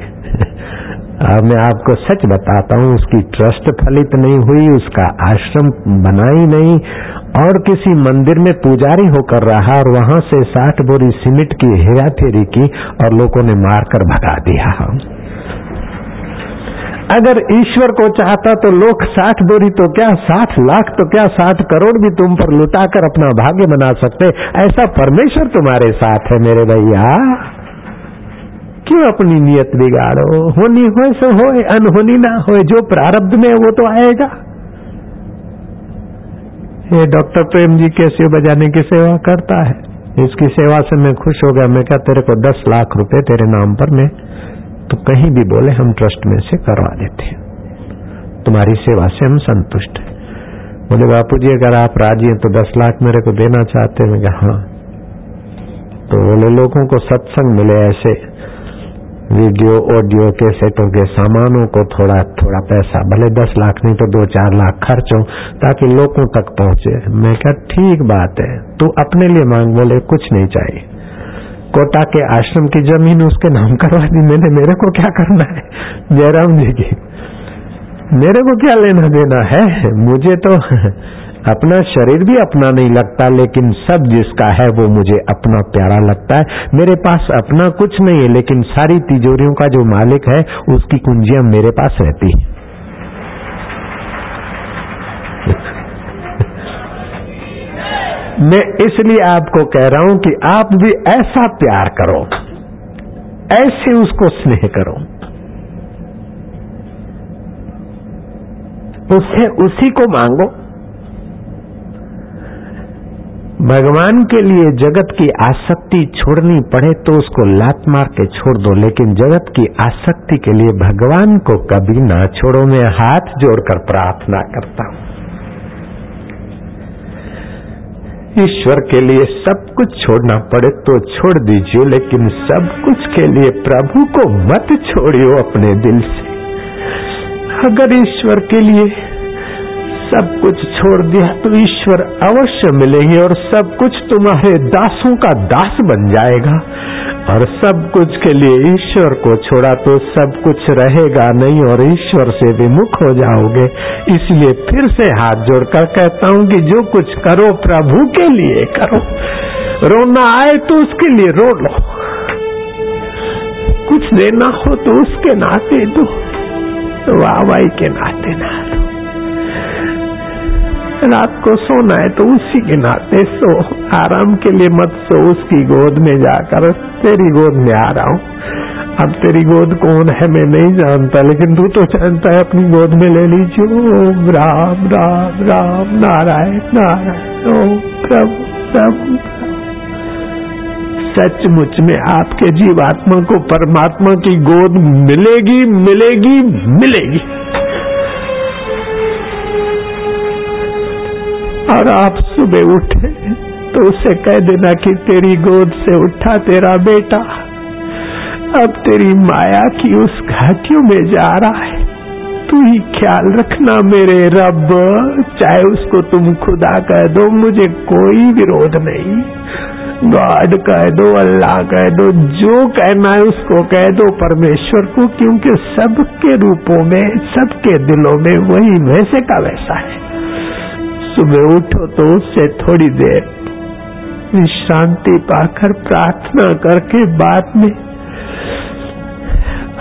[SPEAKER 1] अब मैं आपको सच बताता हूँ, उसकी ट्रस्ट फलित नहीं हुई, उसका आश्रम बना ही नहीं, और किसी मंदिर में पुजारी होकर रहा और वहाँ से साठ बोरी सीमेंट की हेरा फेरी की और लोगों ने मारकर भगा दिया। अगर ईश्वर को चाहता तो लोग साठ बोरी तो क्या, साठ लाख तो क्या, साठ करोड़ भी तुम पर लुटाकर अपना भाग्य बना सकते, ऐसा परमेश्वर तुम्हारे साथ है मेरे भैया। क्यों अपनी नियत बिगाड़ो? होनी हो सो हो अनहोनी ना हो जो प्रारब्ध में वो तो आएगा। ये डॉक्टर प्रेम जी कैसे बजाने की सेवा करता है। इसकी सेवा से मैं खुश हो गया। मैं क्या तेरे को दस लाख रुपए तेरे नाम पर मैं तो कहीं भी बोले, हम ट्रस्ट में से करवा देते हैं। तुम्हारी सेवा से हम संतुष्ट हैं। बोले, बापू जी, अगर आप राज़ी हैं तो दस लाख मेरे को देना चाहते हैं। मैं हाँ। तो बोले, लोगों को सत्संग मिले ऐसे वीडियो, ऑडियो के सेटों के सामानों को थोड़ा थोड़ा पैसा, भले दस लाख नहीं तो दो चार लाख खर्च हो ताकि लोगों तक पहुँचे। मैं क्या ठीक बात है, तू अपने लिए मांग, बोले, कुछ नहीं चाहिए। कोटा के आश्रम की ज़मीन, उसके नाम करवा दी मैंने, मेरे को क्या करना है? जयराम जी की, मेरे को क्या लेना देना है? मुझे तो अपना शरीर भी अपना नहीं लगता, लेकिन सब जिसका है वो मुझे अपना प्यारा लगता है। मेरे पास अपना कुछ नहीं है, लेकिन सारी तिजोरियों का जो मालिक है, उसकी कुंजियाँ मेरे पास रहती है। मैं इसलिए आपको कह रहा हूँ कि आप भी ऐसा प्यार करो, ऐसे उसको स्नेह करो। उससे उसी को मांगो। भगवान के लिए जगत की आसक्ति छोड़नी पड़े तो उसको लात मार के छोड़ दो, लेकिन जगत की आसक्ति के लिए भगवान को कभी ना छोड़ो। मैं हाथ जोड़कर प्रार्थना करता हूँ। ईश्वर के लिए सब कुछ छोड़ना पड़े तो छोड़ दीजिए, लेकिन सब कुछ के लिए प्रभु को मत छोड़ियो अपने दिल से। अगर ईश्वर के लिए सब कुछ छोड़ दिया तो ईश्वर अवश्य मिलेंगे और सब कुछ तुम्हारे दासों का दास बन जाएगा। और सब कुछ के लिए ईश्वर को छोड़ा तो सब कुछ रहेगा नहीं और ईश्वर से विमुख हो जाओगे। इसलिए फिर से हाथ जोड़कर कहता हूँ कि जो कुछ करो प्रभु के लिए करो। रोना आए तो उसके लिए रो लो। कुछ देना हो तो उसके नाते दो। वाह के नाते ना। दो रात को सोना है तो उसी के नाते सो। आराम के लिए मत सो, उसकी गोद में जाकर तेरी गोद में आ रहा हूँ। अब तेरी गोद कौन है मैं नहीं जानता, लेकिन तू तो जानता है, अपनी गोद में ले लीजिए ओम राम राम राम, नारायण नारायण, ओम प्रभु प्रभु। सचमुच में आपके जीवात्मा को परमात्मा की गोद मिलेगी मिलेगी मिलेगी। और आप सुबह उठे तो उसे कह देना कि तेरी गोद से उठा तेरा बेटा। अब तेरी माया की उस घाटियों में जा रहा है। तू ही ख्याल रखना मेरे रब, चाहे उसको तुम खुदा कह दो, मुझे कोई विरोध नहीं। गॉड कह दो, अल्लाह कह दो, जो कहना है उसको कह दो, परमेश्वर को, क्योंकि सबके रूपों में, सबके दिलों में वही वैसे का वैसा है। सुबह उठो तो उससे थोड़ी देर विश्रांति पाकर प्रार्थना करके बाद में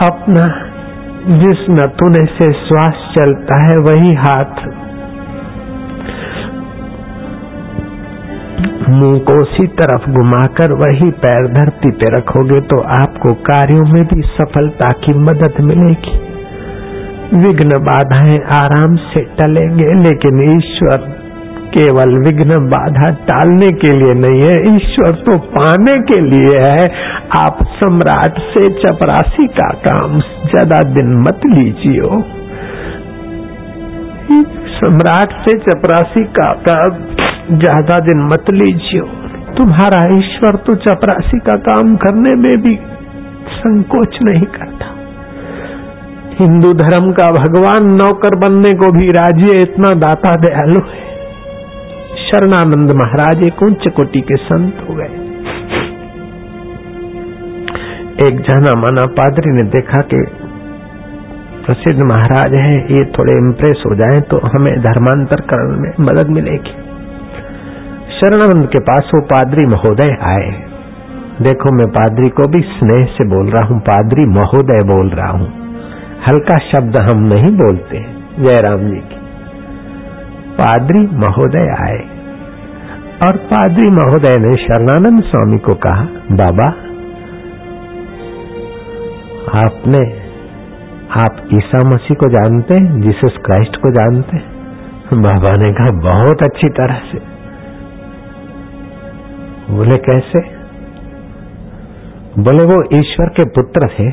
[SPEAKER 1] अपना जिस नतुने से श्वास चलता है वही हाथ मुँह को उसी तरफ़ घुमाकर वही पैर धरती पे रखोगे तो आपको कार्यों में भी सफलता की मदद मिलेगी। विघ्न बाधाएँ आराम से टलेंगे, लेकिन ईश्वर केवल विघ्न बाधा टालने के लिए नहीं है, ईश्वर तो पाने के लिए है। आप सम्राट से चपरासी का काम ज़्यादा दिन मत लीजियो। सम्राट से चपरासी का काम ज़्यादा दिन मत लीजियो। तुम्हारा ईश्वर तो चपरासी का काम करने में भी संकोच नहीं करता। हिंदू धर्म का भगवान नौकर बनने को भी राज़ी इतना दाता दयालु है। शरणानंद महाराज एक उच्च कोटि के संत हो गए। एक जाना माना पादरी ने देखा कि प्रसिद्ध महाराज हैं, ये थोड़े इम्प्रेस हो जाएँ तो हमें धर्मांतर करने में मदद मिलेगी। शरणानंद के पास वो पादरी महोदय आए। देखो मैं पादरी को भी स्नेह से बोल रहा हूँ, पादरी महोदय बोल रहा हूँ। हल्का शब्द हम नहीं बोलते, जयराम जी की। पादरी महोदय आए। और पादरी महोदय ने शरणानंद स्वामी को कहा, बाबा, आपने आप ईसा मसीह को जानते हैं, जीसस क्राइस्ट को जानते हैं? बाबा ने कहा, बहुत अच्छी तरह से। बोले, कैसे? बोले, वो ईश्वर के पुत्र थे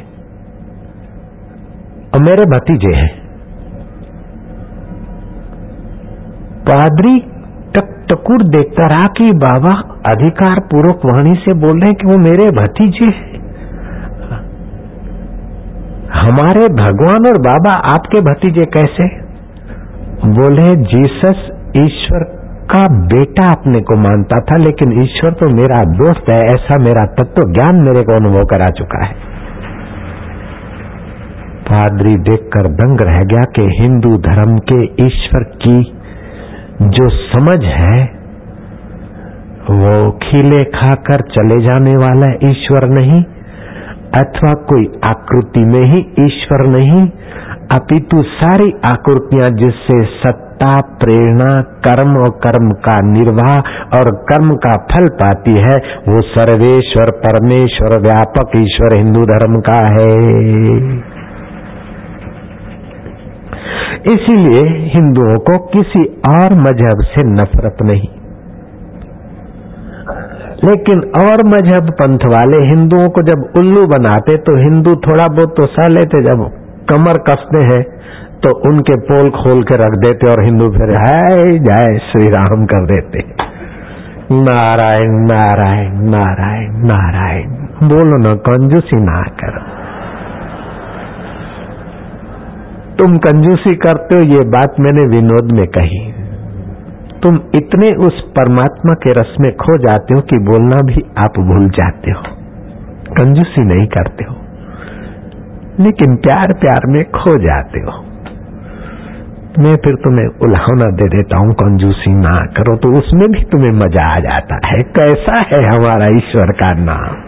[SPEAKER 1] और मेरे भतीजे हैं। पादरी टकुर देखता रहा कि बाबा अधिकार पूर्वक वाणी से बोल रहे हैं कि वो मेरे भतीजे हमारे भगवान और बाबा आपके भतीजे कैसे? बोले, जीसस ईश्वर का बेटा अपने को मानता था, लेकिन ईश्वर तो मेरा दोस्त है, ऐसा मेरा तत्व ज्ञान मेरे को अनुभव करा चुका है। पादरी देखकर दंग रह गया कि हिंदू धर्म के ईश्वर की जो समझ है, वो खीले खाकर चले जाने वाला ईश्वर नहीं, अथवा कोई आकृति में ही ईश्वर नहीं, अपितु सारी आकृतियाँ जिससे सत्ता, प्रेरणा, कर्म और कर्म का निर्वाह और कर्म का फल पाती है, वो सर्वेश्वर, परमेश्वर, व्यापक ईश्वर, हिंदू धर्म का है। इसीलिए हिंदुओं को किसी और मज़हब से नफरत नहीं। लेकिन और मज़हब पंथ वाले हिंदुओं को जब उल्लू बनाते तो हिंदू थोड़ा बहुत तो सह लेते, जब कमर कसते हैं तो उनके पोल खोल के रख देते और हिंदू फिर है जय श्री राम कर देते। नारायण नारायण नारायण नारायण। बोलो ना, कंजूसी ना करो। तुम कंजूसी करते हो, ये बात मैंने विनोद में कही। तुम इतने उस परमात्मा के रस में खो जाते हो कि बोलना भी आप भूल जाते हो। कंजूसी नहीं करते हो। लेकिन प्यार प्यार में खो जाते हो। मैं फिर तुम्हें उल्हावना दे देता हूँ, कंजूसी ना करो तो उसमें भी तुम्हें मज़ा आ जाता है। कैसा है हमारा ईश्वर का नाम?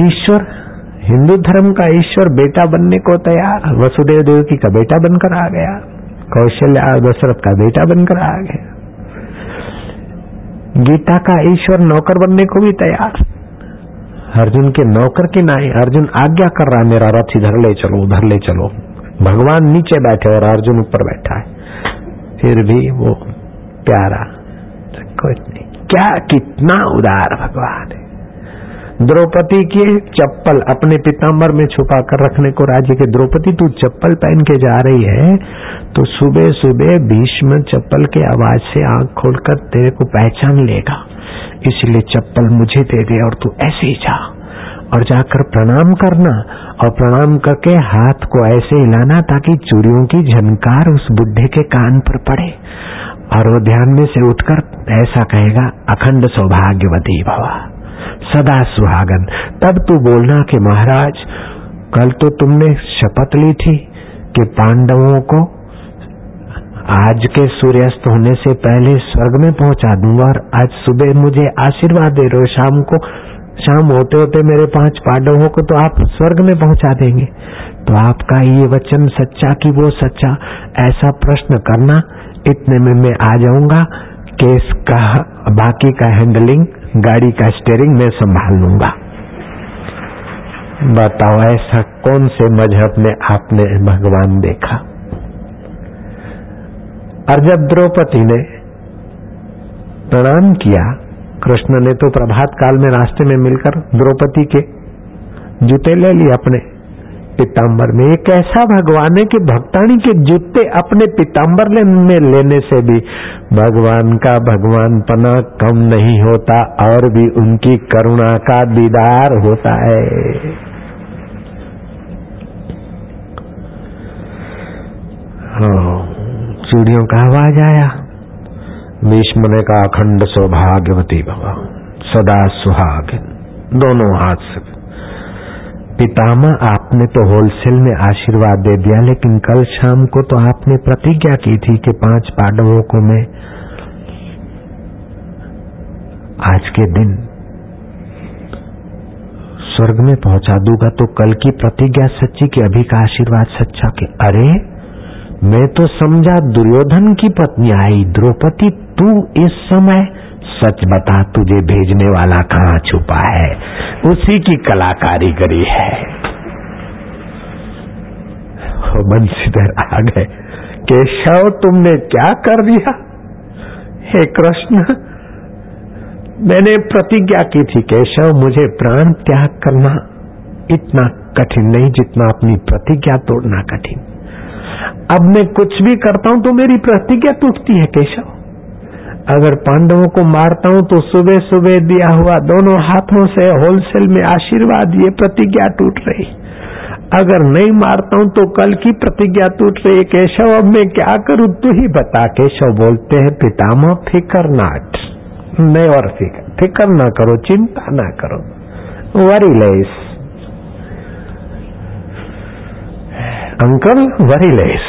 [SPEAKER 1] ईश्वर, हिंदू धर्म का ईश्वर बेटा बनने को तैयार, वसुदेव देवकी का बेटा बनकर आ गया, कौशल्या दशरथ का बेटा बनकर आ गया। गीता का ईश्वर नौकर बनने को भी तैयार। अर्जुन के नौकर की नाई, अर्जुन आज्ञा कर रहा मेरा रथ इधर ले चलो, उधर ले चलो। भगवान नीचे बैठे और अर्जुन ऊपर बैठा है। फिर भी वो प्यारा कुछ नहीं, क्या कितना उदार भगवान है। द्रौपदी की चप्पल अपने पिताम्बर में छुपा कर रखने को राज़ी के द्रौपदी, तू चप्पल पहन के जा रही है तो सुबह सुबह भीष्म चप्पल के आवाज़ से आँख खोलकर तेरे को पहचान लेगा। इसलिए चप्पल मुझे दे दे और तू ऐसे ही जा और जाकर प्रणाम करना और प्रणाम करके हाथ को ऐसे हिलाना ताकि चूड़ियों की झनकार उस बुढ़े के कान पर पड़े। और वो ध्यान में से उठकर ऐसा कहेगा, अखंड सौभाग्यवती भवा। सदा सुहागन। तब तू बोलना कि महाराज, कल तो तुमने शपथ ली थी कि पांडवों को आज के सूर्यास्त होने से पहले स्वर्ग में पहुँचा दूँगा और आज सुबह मुझे आशीर्वाद दे रहे हो। शाम को, शाम होते होते मेरे पाँच पांडवों को तो आप स्वर्ग में पहुँचा देंगे। तो आपका ये वचन सच्चा कि वो सच्चा? ऐसा प्रश्न करना। इतने में मैं आ जाऊँगा। केस का, बाकी का हैंडलिंग गाड़ी का स्टेयरिंग मैं संभाल लूँगा। बताओ, ऐसा कौन से मज़हब में आपने भगवान देखा? और जब द्रौपदी ने प्रणाम किया, कृष्ण ने तो प्रभात काल में रास्ते में मिलकर द्रौपदी के जूते ले लिए अपने। पिताम्बर में। एक ऐसा भगवान है कि भक्तानी के जूते अपने पिताम्बर में लेने से भी भगवान का भगवान पना कम नहीं होता और भी उनकी करुणा का दीदार होता है। हाँ, चूड़ियों का आवाज़ आया। भीष्म ने का अखंड सौभाग्यवती भवा सदा सुहाग दोनों हाथ से पितामा आपने तो होलसेल में आशीर्वाद दे दिया, लेकिन कल शाम को तो आपने प्रतिज्ञा की थी कि पाँच पांडवों को मैं आज के दिन स्वर्ग में पहुँचा दूँगा। तो कल की प्रतिज्ञा सच्ची कि अभी का आशीर्वाद सच्चा के अरे, मैं तो समझा दुर्योधन की पत्नी आई, द्रौपदी, तू इस समय सच बता, तुझे भेजने वाला कहाँ छुपा है? उसी की कला कारीगरी है। बंशीधर आ गए। केशव, तुमने क्या कर दिया? हे कृष्ण, मैंने प्रतिज्ञा की थी, केशव, मुझे प्राण त्याग करना इतना कठिन नहीं जितना अपनी प्रतिज्ञा तोड़ना कठिन। अब मैं कुछ भी करता हूँ तो मेरी प्रतिज्ञा टूटती है, केशव। अगर पांडवों को मारता हूँ तो सुबह सुबह दिया हुआ दोनों हाथों से होलसेल में आशीर्वाद, ये प्रतिज्ञा टूट रही। अगर नहीं मारता हूँ तो कल की प्रतिज्ञा टूट रही। केशव, अब मैं क्या करूँ? तू ही बता, केशव बोलते हैं, पितामह, फिकर नाट। और फिकर फिकर ना करो, चिंता ना करो। Worry less. Uncle, worry less.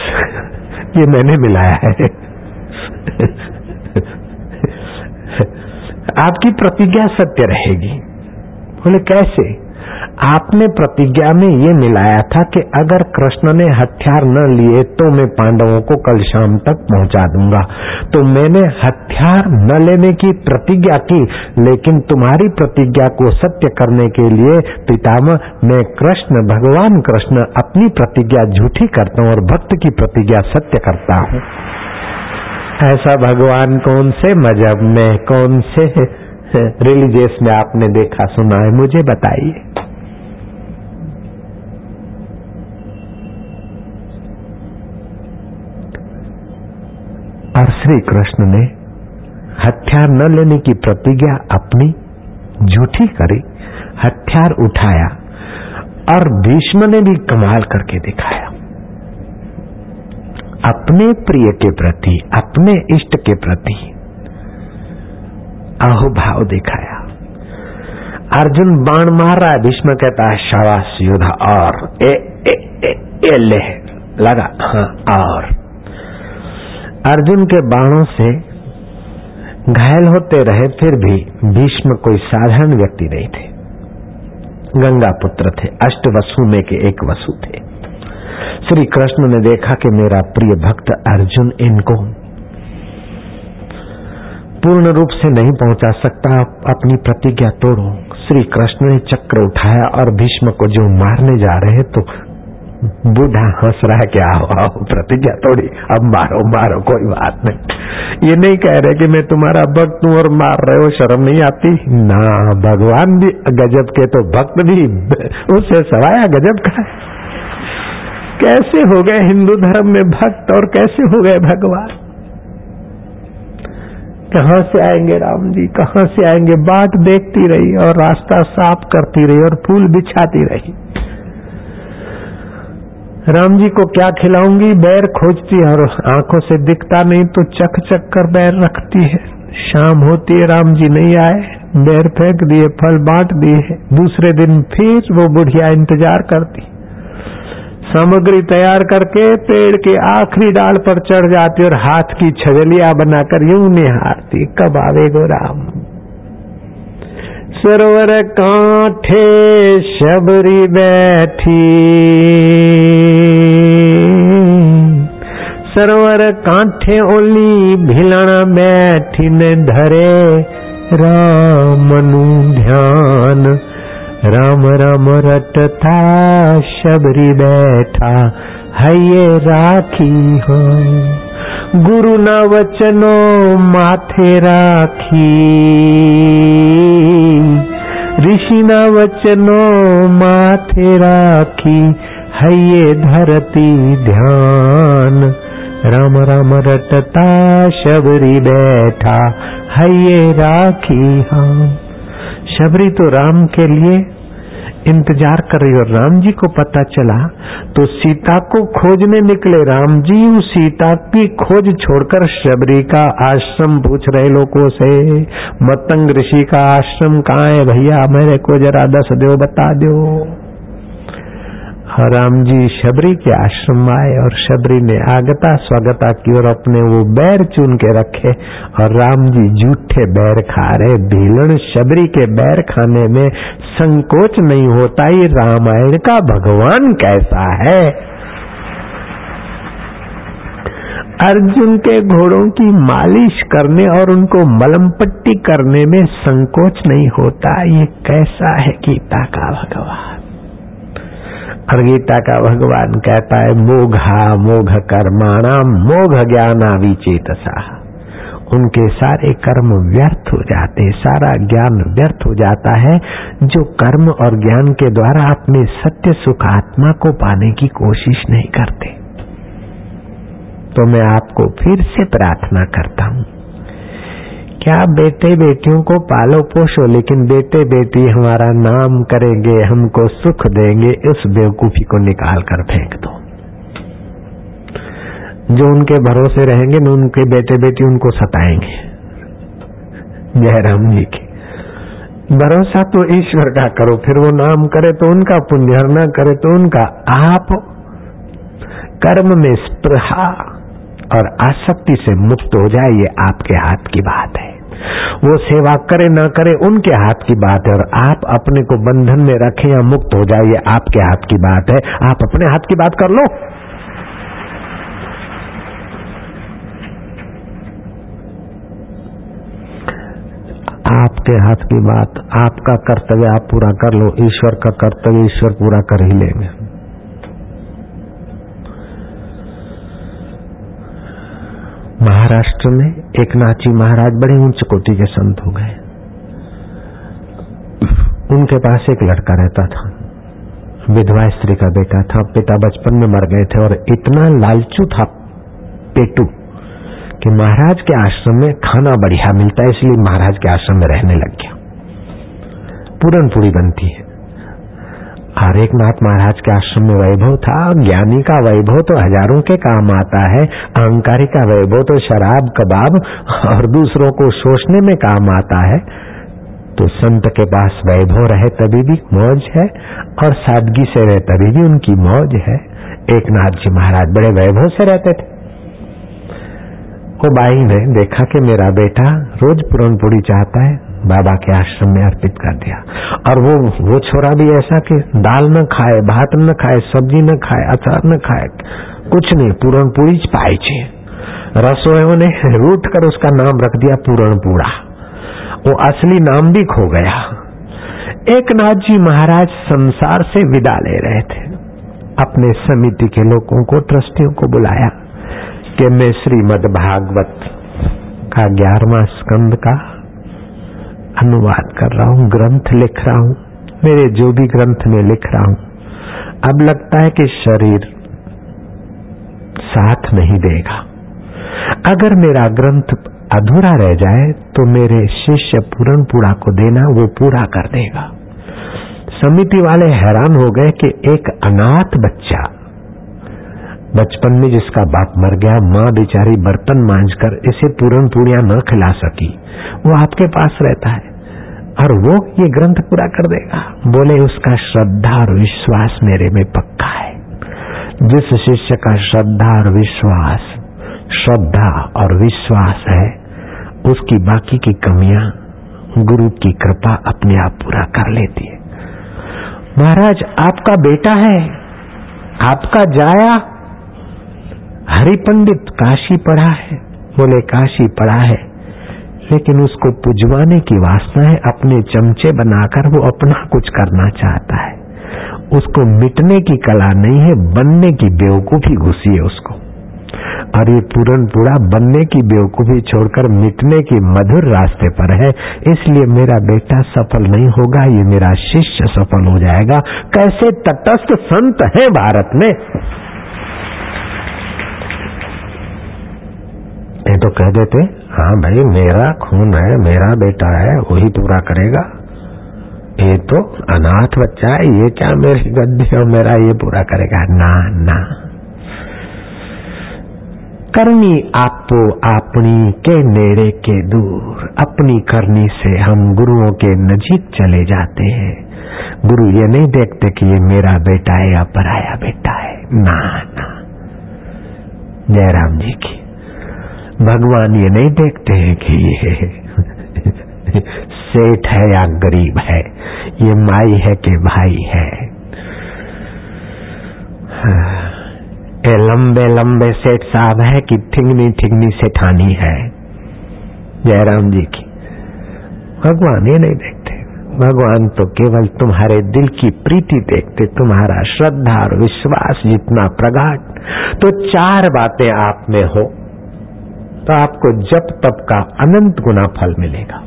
[SPEAKER 1] ये मैंने मिलाया है। आपकी प्रतिज्ञा सत्य रहेगी। बोले, कैसे? आपने प्रतिज्ञा में ये मिलाया था कि अगर कृष्ण ने हथियार न लिए तो मैं पांडवों को कल शाम तक पहुँचा दूँगा। तो मैंने हथियार न लेने की प्रतिज्ञा की, लेकिन तुम्हारी प्रतिज्ञा को सत्य करने के लिए पितामह, मैं कृष्ण, भगवान कृष्ण, अपनी प्रतिज्ञा झूठी करता हूँ और भक्त की प्रतिज्ञा सत्य करता हूँ। ऐसा भगवान कौन से मज़हब में, कौन से रिलीजियस में आपने देखा, सुना है? मुझे बताइए। और श्री कृष्ण ने हथियार न लेने की प्रतिज्ञा अपनी झूठी करी, हथियार उठाया और भीष्म ने भी कमाल करके दिखाया। अपने प्रिय के प्रति अपने इष्ट के प्रति अहोभाव दिखाया। अर्जुन बाण मार रहा है भीष्म कहता है शाबाश योद्धा और ए, ए, ए, ए ले लगा हाँ और। अर्जुन के बाणों से घायल होते रहे फिर भी भीष्म कोई साधारण व्यक्ति नहीं थे। गंगा पुत्र थे अष्ट वसु में के एक वसु थे। श्री कृष्ण ने देखा कि मेरा प्रिय भक्त अर्जुन इनको पूर्ण रूप से नहीं पहुँचा सकता। अपनी प्रतिज्ञा तोड़ो। श्री कृष्ण ने चक्र उठाया और भीष्म को जो मारने जा रहे तो बूढ़ा हंस रहा है कि आओ आओ, प्रतिज्ञा तोड़ी। अब मारो मारो, कोई बात नहीं। ये नहीं कह रहे कि मैं तुम्हारा भक्त हूँ और मार रहे हो, शर्म नहीं आती। ना, भगवान भी गजब के तो भक्त भी। उससे सवाया गजब का। कैसे हो गए हिंदू धर्म में भक्त और कैसे हो गए भगवान? कहाँ से आएँगे राम जी? कहाँ से आएँगे? बाट देखती रही और रास्ता साफ़ करती रही और फूल बिछाती रही। राम जी को क्या खिलाऊँगी? बैर खोजती है और आँखों से दिखता नहीं तो चक चक कर बैर रखती है। शाम होती है, राम जी नहीं आए। बैर फेंक दिए, फल बांट दिए दूसरे दिन फिर वो बुढ़िया इंतज़ार करती। सामग्री तैयार करके पेड़ के आखिरी डाल पर चढ़ जाती और हाथ की छजलिया बनाकर यूँ निहारती, कब आवे गो राम? सरोवर कांठे शबरी बैठी। सरोवर कांठे ओली भिलण बैठी ने धरे रामनु ध्यान। राम राम रटता शबरी बैठा है राखी हो। गुरु न वचनो माथे राखी। ऋषि न वचनो माथे राखी है धरती ध्यान। राम राम रटता, शबरी बैठा है राखी हम शबरी तो राम के लिए इंतज़ार कर रही और राम जी को पता चला तो सीता को खोजने निकले। राम जी, उस सीता की खोज छोड़कर शबरी का आश्रम पूछ रहे लोगों से मतंग ऋषि का आश्रम कहाँ है भैया? मेरे को जरा दस दो बता दो। और राम जी शबरी के आश्रम आए और शबरी ने आगता स्वागता की और अपने वो बैर चुन के रखे और राम जी जूठे बैर खा रहे। भीलण शबरी के बैर खाने में संकोच नहीं होता, ये रामायण का भगवान कैसा है? अर्जुन के घोड़ों की मालिश करने और उनको मलम पट्टी करने में संकोच नहीं होता, ये कैसा है गीता का भगवान? और गीता का भगवान कहता है, मोघा, मोघ कर्माणा, मोघ ज्ञाना विचेतसा। उनके सारे कर्म व्यर्थ हो जाते, सारा ज्ञान व्यर्थ हो जाता है, जो कर्म और ज्ञान के द्वारा अपने सत्य सुख आत्मा को पाने की कोशिश नहीं करते। तो मैं आपको फिर से प्रार्थना करता हूँ। क्या बेटे बेटियों को पालो पोषो, लेकिन बेटे बेटी हमारा नाम करेंगे, हमको सुख देंगे, इस बेवकूफ़ी को निकाल कर फेंक दो। जो उनके भरोसे रहेंगे न उनके बेटे बेटी उनको सताएँगे। जयराम जी की। भरोसा तो ईश्वर का करो, फिर वो नाम करे तो उनका पुण्य न करे तो उनका आप कर्म में स्पृहा और आसक्ति से मुक्त हो जाए, ये आपके हाथ की बात है। वो सेवा करे ना करे उनके हाथ की बात है और आप अपने को बंधन में रखें या मुक्त हो जाए, ये आपके हाथ की बात है। आप अपने हाथ की बात कर लो। आपके हाथ की बात, आपका कर्तव्य आप पूरा कर लो, ईश्वर का कर्तव्य ईश्वर पूरा कर ही लेंगे। महाराष्ट्र में एक नाची महाराज बड़े ऊंच कोटि के संत हो गए। उनके पास एक लड़का रहता था, विधवा स्त्री का बेटा था, पिता बचपन में मर गए थे और इतना लालचू था पेटू कि महाराज के आश्रम में खाना बढ़िया मिलता है इसलिए महाराज के आश्रम में रहने लग गया। पूरन पूरी बनती है। हर एक नाथ महाराज के आश्रम में वैभव था। ज्ञानी का वैभव तो हज़ारों के काम आता है। अहंकारी का वैभव तो शराब, कबाब और दूसरों को शोषने में काम आता है। तो संत के पास वैभव रहे तभी भी मौज है और सादगी से रहे तभी भी उनकी मौज है। एक नाथ जी महाराज बड़े वैभव से रहते थे। वो बाई ने देखा कि मेरा बेटा रोज पूरी चाहता है। बाबा के आश्रम में अर्पित कर दिया। और वो वो छोरा भी ऐसा कि दाल न खाए, भात न खाए, सब्ज़ी न खाए, अचार न खाए, कुछ नहीं पूरण पूरी पाए छे रसोइयों ने रूट कर उसका नाम रख दिया पूरण पूरा वो असली नाम भी खो गया। एक नाथ जी महाराज संसार से विदा ले रहे थे। अपने समिति के लोगों को, ट्रस्टियों को बुलाया कि मैं श्रीमद भागवत का ग्यारहवा स्कंद का अनुवाद कर रहा हूँ, ग्रंथ लिख रहा हूँ, मेरे जो भी ग्रंथ में लिख रहा हूँ। अब लगता है कि शरीर साथ नहीं देगा। अगर मेरा ग्रंथ अधूरा रह जाए तो मेरे शिष्य पूरण पूरा को देना, वो पूरा कर देगा। समिति वाले हैरान हो गए कि एक अनाथ बच्चा बचपन में जिसका बाप मर गया, माँ बेचारी बर्तन मांझ कर इसे पूर्ण पूड़िया न खिला सकी। वो आपके पास रहता है। और वो ये ग्रंथ पूरा कर देगा। बोले, उसका श्रद्धा और विश्वास मेरे में पक्का है। जिस शिष्य का श्रद्धा और विश्वास, श्रद्धा और विश्वास है, उसकी बाकी की कमियाँ गुरु की कृपा अपने आप पूरा कर लेती है। महाराज, आपका बेटा है। आपका जाया हरि पंडित काशी पढ़ा है। बोले, काशी पढ़ा है, लेकिन उसको पुजवाने की वासना है। अपने चमचे बनाकर वो अपना कुछ करना चाहता है। उसको मिटने की कला नहीं है, बनने की बेवकूफ़ी घुसी है उसको। और ये पूरन पूरा बनने की बेवकूफ़ी छोड़कर मिटने के मधुर रास्ते पर है। इसलिए मेरा बेटा सफल नहीं होगा, ये मेरा शिष्य सफल हो जाएगा। कैसे तटस्थ संत है भारत में? ये तो कह देते हाँ भाई, मेरा खून है, मेरा बेटा है, वही पूरा करेगा। ये तो अनाथ बच्चा है, ये क्या मेरी गद्दी और मेरा ये पूरा करेगा? ना ना। करनी आपो अपनी के नेड़े के दूर, अपनी करनी से हम गुरुओं के नजीक चले जाते हैं। गुरु ये नहीं देखते कि ये मेरा बेटा है या पराया बेटा है। ना ना। जयराम जी की भगवान ये नहीं देखते हैं कि ये सेठ है या गरीब है, ये माई है कि भाई है। ये लंबे लंबे सेठ साहब है कि ठिंगनी ठिंगनी सेठानी है। जयराम जी की। भगवान ये नहीं देखते। भगवान तो केवल तुम्हारे दिल की प्रीति देखते, तुम्हारा श्रद्धा और विश्वास जितना प्रगाढ़ तो चार बातें आप में हो। तो आपको जप तप का अनंत गुना फल मिलेगा।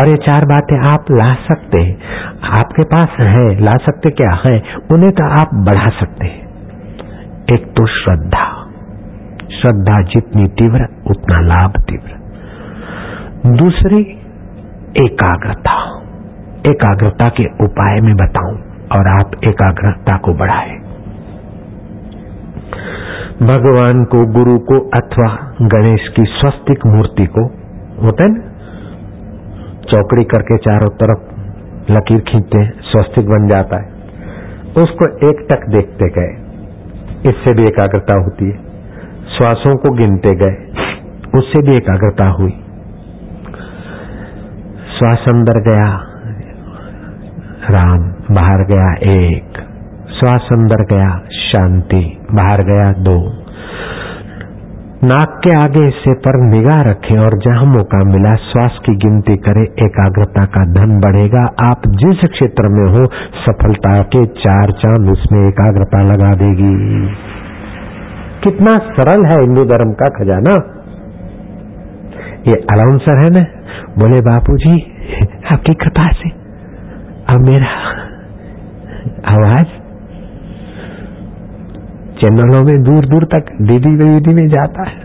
[SPEAKER 1] और ये चार बातें आप ला सकते हैं। आपके पास है, ला सकते क्या है? उन्हें तो आप बढ़ा सकते हैं। एक तो श्रद्धा। श्रद्धा जितनी तीव्र, उतना लाभ तीव्र। दूसरी, एकाग्रता। एकाग्रता के उपाय में बताऊँ और आप एकाग्रता को बढ़ाएँ। भगवान को, गुरु को अथवा गणेश की स्वस्तिक मूर्ति को, होता है चौकड़ी करके चारों तरफ़ लकीर खींचते हैं, स्वस्तिक बन जाता है। उसको एक टक देखते गए। इससे भी एकाग्रता होती है। श्वासों को गिनते गए। उससे भी एकाग्रता हुई। श्वास अंदर गया। राम, बाहर गया एक। श्वास अंदर गया। शांति, बाहर गया दो। नाक के आगे हिस्से पर निगाह रखें और जहाँ मौका मिला श्वास की गिनती करें। एकाग्रता का धन बढ़ेगा। आप जिस क्षेत्र में हो, सफलता के चार चाँद उसमें एकाग्रता लगा देगी। कितना सरल है हिंदू धर्म का खजाना। ये अलाउंसर है ना? बोले, बापूजी, आपकी कृपा से। अब मेरा आवाज़ चैनलों में दूर दूर तक डीडी वीडी में जाता है।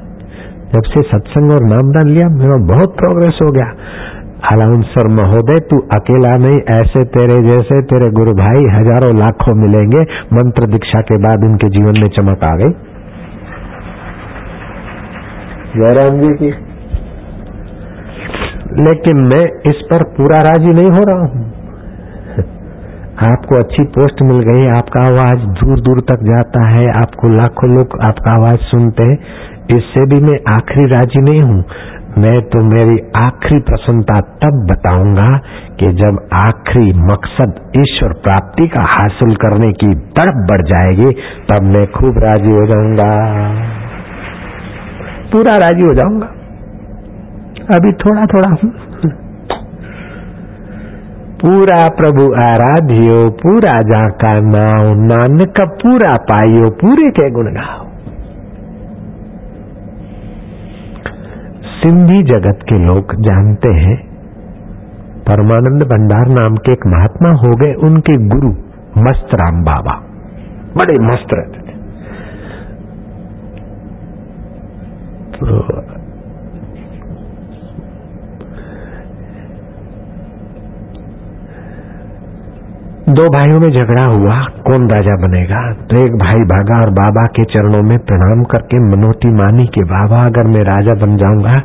[SPEAKER 1] जब से सत्संग और नामदान लिया मेरा बहुत प्रोग्रेस हो गया। अलाउंसर महोदय तू अकेला नहीं ऐसे तेरे जैसे तेरे गुरु भाई हज़ारों लाखों मिलेंगे मंत्र दीक्षा के बाद उनके जीवन में चमक आ गई। जयराम जी की। लेकिन मैं इस पर पूरा राज़ी नहीं हो रहा हूँ। आपको अच्छी पोस्ट मिल गई, आपका आवाज़ दूर दूर तक जाता है, आपको लाखों लोग आपका आवाज़ सुनते हैं। इससे भी मैं आखिरी राज़ी नहीं हूँ। मैं तो मेरी आखिरी प्रसन्नता तब बताऊँगा कि जब आखिरी मकसद ईश्वर प्राप्ति का हासिल करने की तड़प बढ़ जाएगी, तब मैं खूब राज़ी हो जाऊँगा। पूरा राज़ी हो जाऊँगा। अभी थोड़ा थोड़ा पूरा प्रभु आराध्यो, पूरा जाका नाव नानक पूरा पाइयो, पूरे के गुण गाओ। सिंधी जगत के लोग जानते हैं, परमानंद भंडार नाम के एक महात्मा हो गए उनके गुरु मस्त राम बाबा। बड़े मस्त रहते थे। तो दो भाइयों में झगड़ा हुआ, कौन राजा बनेगा? तो एक भाई भागा और बाबा के चरणों में प्रणाम करके मनोती मानी कि, बाबा, अगर मैं राजा बन जाऊँगा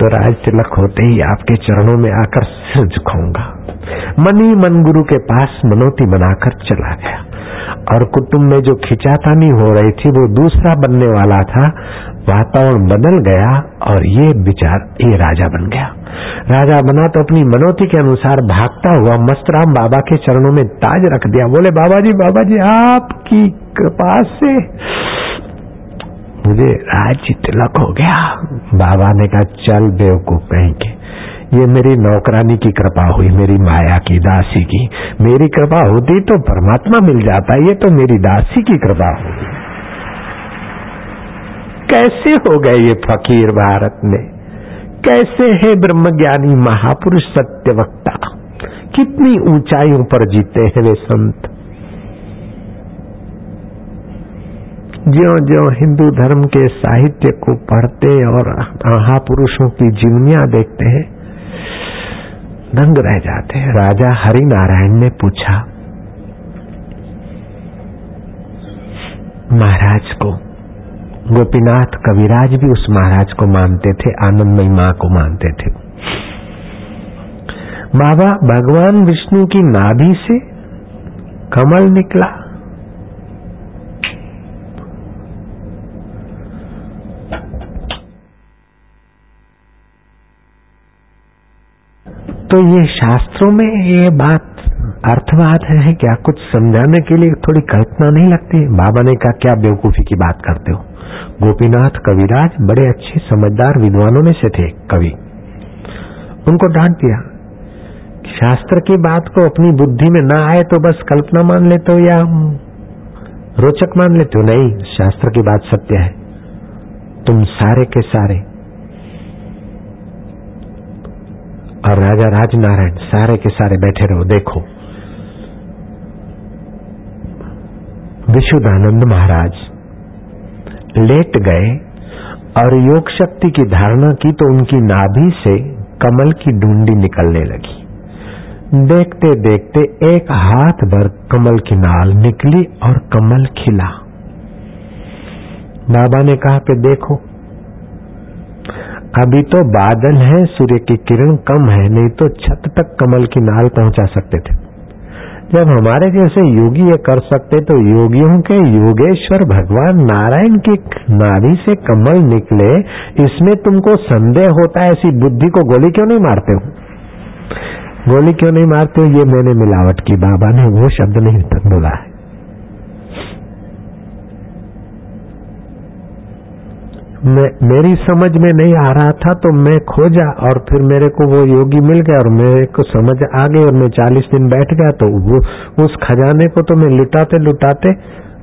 [SPEAKER 1] तो राज तिलक होते ही आपके चरणों में आकर सिर झुकाऊँगा। मनी मन गुरु के पास मनोती बनाकर चला गया। और कुटुंब में जो खिंचातानी हो रही थी, वो दूसरा बनने वाला था। वातावरण बदल गया और ये विचार, ये राजा बन गया। राजा बना तो अपनी मनोती के अनुसार भागता हुआ मस्तराम बाबा के चरणों में ताज रख दिया। बोले बाबा जी बाबा जी आपकी कृपा से मुझे राज्य तिलक हो गया। बाबा ने कहा, चल बेवकूफ़ कहीं के ये मेरी नौकरानी की कृपा हुई, मेरी माया की, दासी की। मेरी कृपा होती तो परमात्मा मिल जाता, ये तो मेरी दासी की कृपा हुई कैसे हो गए ये फकीर भारत में? कैसे है ब्रह्मज्ञानी महापुरुष सत्य वक्ता कितनी ऊंचाइयों पर जीते हैं वे संत? ज्यो ज्यो हिंदू धर्म के साहित्य को पढ़ते और महापुरुषों की जीवनियाँ देखते हैं दंग रह जाते हैं। राजा हरि नारायण ने पूछा, महाराज को, गोपीनाथ कविराज भी उस महाराज को मानते थे, आनंदमयी माँ को मानते थे। बाबा भगवान विष्णु की नाभि से कमल निकला। तो ये शास्त्रों में ये बात अर्थवाद है क्या? कुछ समझाने के लिए थोड़ी कल्पना नहीं लगती? बाबा ने कहा, क्या बेवकूफ़ी की बात करते हो? गोपीनाथ कविराज बड़े अच्छे समझदार विद्वानों में से थे, कवि। उनको डांट दिया शास्त्र की बात को अपनी बुद्धि में ना आए तो बस कल्पना मान लेते हो या रोचक मान लेते हो? नहीं, शास्त्र की बात सत्य है। तुम सारे के सारे और राजा राजनारायण सारे के सारे बैठे रहो, देखो। विशुद्धानंद महाराज, लेट गए और योग शक्ति की धारणा की तो उनकी नाभि से कमल की डूंडी निकलने लगी। देखते देखते एक हाथ भर कमल की नाल निकली और कमल खिला। बाबा ने कहा कि देखो अभी तो बादल है, सूर्य की किरण कम है, नहीं तो छत तक कमल की नाल पहुँचा सकते थे। जब हमारे जैसे योगी ये कर सकते तो योगियों के योगेश्वर भगवान नारायण की नारी से कमल निकले, इसमें तुमको संदेह होता है, ऐसी बुद्धि को गोली क्यों नहीं मारते हो? गोली क्यों नहीं मारते हो? ये मैंने मिलावट की, बाबा ने वो शब्द नहीं बोला है। मेरी समझ में नहीं आ रहा था तो मैं खोजा और फिर मेरे को वो योगी मिल गया और मेरे को समझ आ गई और मैं चालीस दिन बैठ गया तो वो, उस खजाने को तो मैं लुटाते लुटाते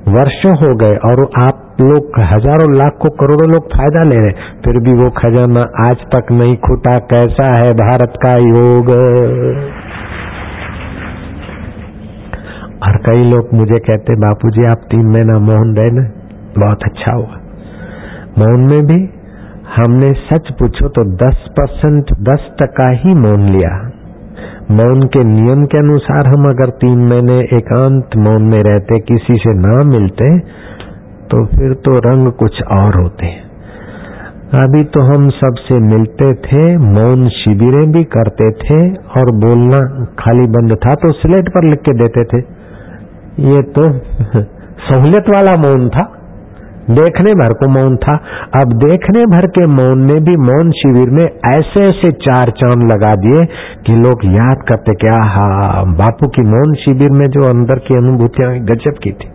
[SPEAKER 1] वर्षों हो गए और आप लोग, हज़ारों, लाख को करोड़ों लोग फ़ायदा ले रहे फिर भी वो खजाना आज तक नहीं खुटा, कैसा है भारत का योग? और कई लोग मुझे कहते, बापूजी, आप तीन महीना मोहन रहे बहुत अच्छा हुआ। मौन में भी हमने सच पूछो तो 10 परसेंट, दस टका ही मौन लिया। मौन के नियम के अनुसार हम अगर तीन महीने एकांत मौन में रहते, किसी से ना मिलते तो फिर तो रंग कुछ और होते। अभी तो हम सबसे मिलते थे, मौन शिविरें भी करते थे और बोलना खाली बंद था तो स्लेट पर लिख के देते थे। ये तो सहूलियत वाला मौन था। देखने भर को मौन था। अब देखने भर के मौन ने भी मौन शिविर में ऐसे ऐसे चार चाँद लगा दिए कि लोग याद करते क्या हा बापू की मौन शिविर में जो अंदर की अनुभूतियाँ गजब की थी।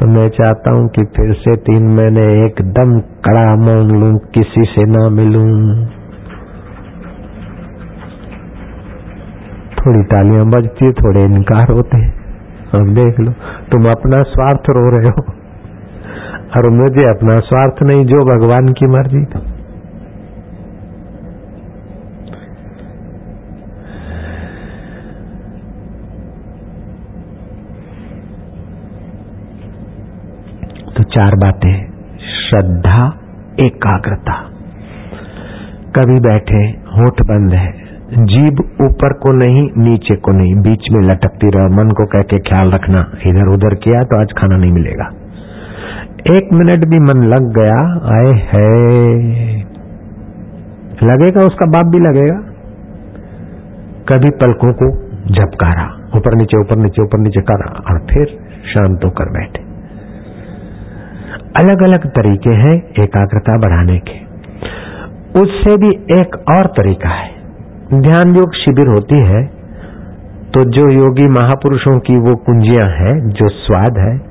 [SPEAKER 1] तो मैं चाहता हूँ कि फिर से तीन महीने एकदम कड़ा मौन लू, किसी से ना मिलू। थोड़ी तालियाँ बजती थोड़े इनकार होते हैं। अब देख लो, तुम अपना स्वार्थ रो रहे हो। और मुझे अपना स्वार्थ नहीं, जो भगवान की मर्ज़ी। तो चार बातें। श्रद्धा, एकाग्रता। कभी बैठे, होठ बंद है। जीभ ऊपर को नहीं, नीचे को नहीं, बीच में लटकती रहो, मन को कह के ख्याल रखना। इधर उधर किया तो आज खाना नहीं मिलेगा। एक मिनट भी मन लग गया, आए है। लगेगा, उसका बाप भी लगेगा। कभी पलकों को झपकारा, ऊपर नीचे ऊपर नीचे ऊपर नीचे करा, और फिर शांत होकर बैठे। अलग अलग तरीके हैं एकाग्रता बढ़ाने के। उससे भी एक और तरीका है। ध्यान योग शिविर होती है तो जो योगी महापुरुषों की वो कुंजियाँ हैं, जो स्वाद है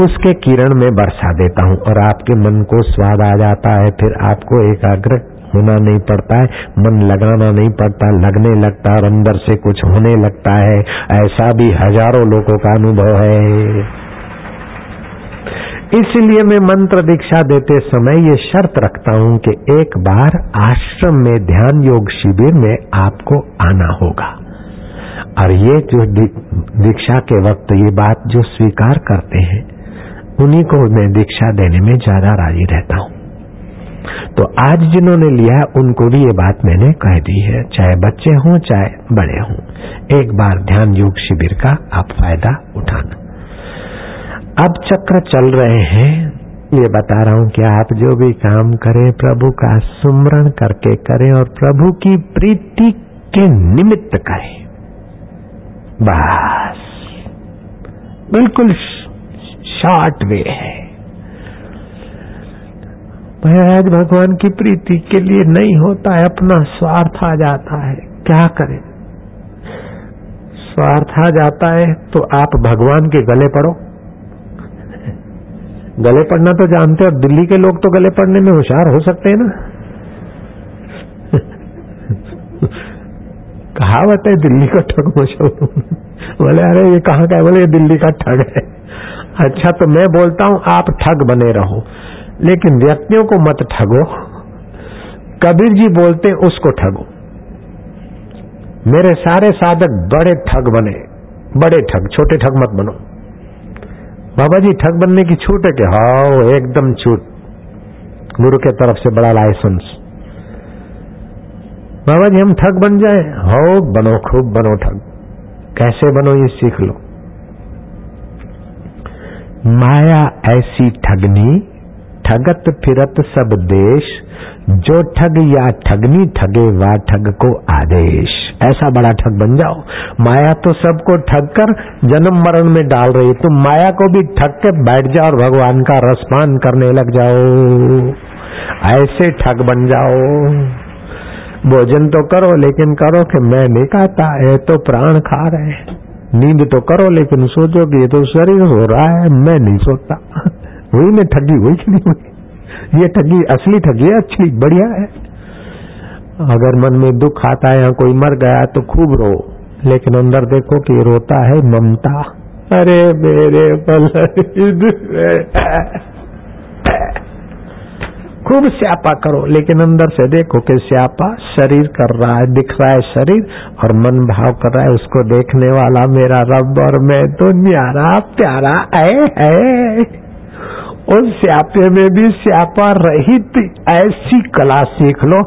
[SPEAKER 1] उसके किरण में बरसा देता हूँ और आपके मन को स्वाद आ जाता है, फिर आपको एकाग्र होना नहीं पड़ता है, मन लगाना नहीं पड़ता, लगने लगता और अंदर से कुछ होने लगता है। ऐसा भी हज़ारों लोगों का अनुभव है। इसलिए मैं मंत्र दीक्षा देते समय ये शर्त रखता हूँ कि एक बार आश्रम में ध्यान योग शिविर में आपको आना होगा। और ये जो दीक्षा के वक्त ये बात जो स्वीकार करते हैं उन्हीं को मैं दीक्षा देने में ज़्यादा राज़ी रहता हूँ। तो आज जिन्होंने लिया उनको भी ये बात मैंने कह दी है। चाहे बच्चे हों, चाहे बड़े हों, एक बार ध्यान योग शिविर का आप फ़ायदा उठाना। अब चक्र चल रहे हैं। ये बता रहा हूँ कि आप जो भी काम करें, प्रभु का सुमरण करके करें और प्रभु की प्रीति के निमित्त करें। बस। बिल्कुल शॉर्ट वे है। महाराज, भगवान की प्रीति के लिए नहीं होता है, अपना स्वार्थ आ जाता है। क्या करें? स्वार्थ आ जाता है तो आप भगवान के गले पड़ो। गले पड़ना तो जानते हो, दिल्ली के लोग तो गले पड़ने में होशियार हो सकते हैं ना। कहावत है, दिल्ली का ठग मशहूर। बोले, अरे, ये कहाँ का है? बोले, ये दिल्ली का ठग है। अच्छा तो मैं बोलता हूँ, आप ठग बने रहो। लेकिन व्यक्तियों को मत ठगो। कबीर जी बोलते, उसको ठगो। मेरे सारे साधक बड़े ठग बने। बड़े ठग, छोटे ठग मत बनो। बाबा जी, ठग बनने की छूट है कि हाओ, एकदम छूट। गुरु के तरफ़ से बड़ा लाइसेंस। बाबा जी, हम ठग बन जाए। हो बनो, खूब बनो ठग। कैसे बनो, ये सीख लो। माया ऐसी ठगनी, ठगत फिरत सब देश, जो ठग या ठगनी ठगे वा ठग को आदेश। ऐसा बड़ा ठग बन जाओ। माया तो सबको ठग कर जन्म मरण में डाल रही तुम माया को भी ठग के बैठ जाओ और भगवान का रसपान करने लग जाओ। ऐसे ठग बन जाओ। भोजन तो करो, लेकिन करो कि मैं नहीं खाता है तो प्राण खा रहे नींद तो करो, लेकिन सोचो कि ये तो शरीर हो रहा है, मैं नहीं सोता वही में ठगी हुई कि नहीं हुई? ये ठगी, असली ठगी है, अच्छी, बढ़िया है। अगर मन में दुख आता है, या कोई मर गया तो खूब रो। लेकिन अंदर देखो कि रोता है, ममता। अरे मेरे पल खूब स्यापा करो लेकिन अंदर से देखो कि स्यापा शरीर कर रहा है दिख रहा है शरीर और मन भाव कर रहा है उसको देखने वाला मेरा रब और मैं तो न्यारा प्यारा है, है। उस स्यापे में भी स्यापा रहित ऐसी कला सीख लो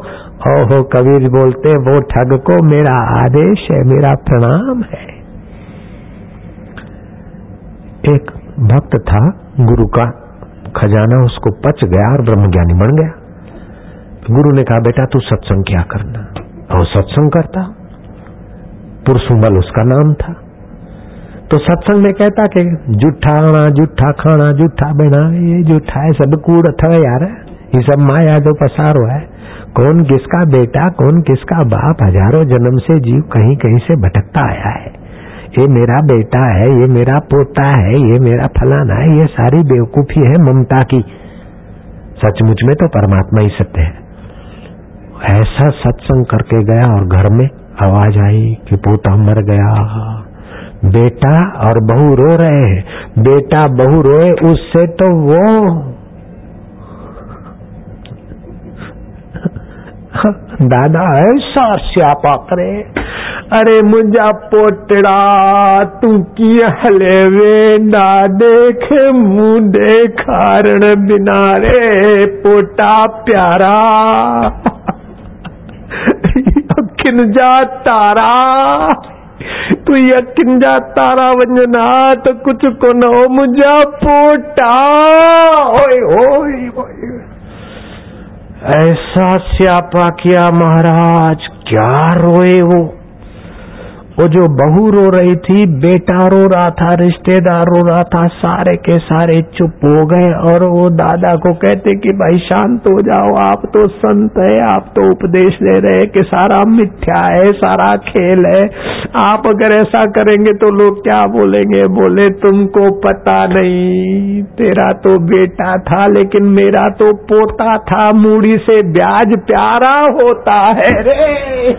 [SPEAKER 1] ओहो कबीर बोलते वो ठग को मेरा आदेश है मेरा प्रणाम है एक भक्त था गुरु का खजाना उसको पच गया और ब्रह्मज्ञानी बन गया। गुरु ने कहा, बेटा, तू सत्संग क्या करना? और सत्संग करता। पुरुषुमल उसका नाम था। तो सत्संग में कहता कि जूठा आना जूठा खाना, जूठा बना, ये जूठा है, सब कूड़ अथवा यार, ये सब माया जो पसारो है। कौन किसका बेटा, कौन किसका बाप हज़ारों जन्म से जीव कहीं कहीं से भटकता आया है? ये मेरा बेटा है, ये मेरा पोता है, ये मेरा फलाना है, ये सारी बेवकूफ़ी है ममता की। सचमुच में तो परमात्मा ही सत्य है। ऐसा सत्संग करके गया और घर में आवाज़ आई कि पोता मर गया। बेटा और बहू रो रहे हैं। बेटा बहू रोए, उससे तो वो दादा, ऐसा स्यापा करे। अरे मुंहिंजा पोटड़ा, तू कीअं हले वे ना देख मुंहुं ॾेखारण बिना रे, पोटा प्यारा। अखियुनि जा तारा। तू अखियुनि जा तारा वञना तो कुछ कोन हो मुंहिंजा पोटा। ओए ओए ओए। ऐसा स्यापा किया महाराज क्या रोए वो? वो जो बहू रो रही थी, बेटा रो रहा था, रिश्तेदार रो रहा था, सारे के सारे चुप हो गए और वो दादा को कहते कि भाई शांत हो जाओ, आप तो संत है, आप तो उपदेश दे रहे हैं कि सारा मिथ्या है, सारा खेल है। आप अगर ऐसा करेंगे तो लोग क्या बोलेंगे? बोले, तुमको पता नहीं, तेरा तो बेटा था, लेकिन मेरा तो पोता था मूड़ी से ब्याज प्यारा होता है। रे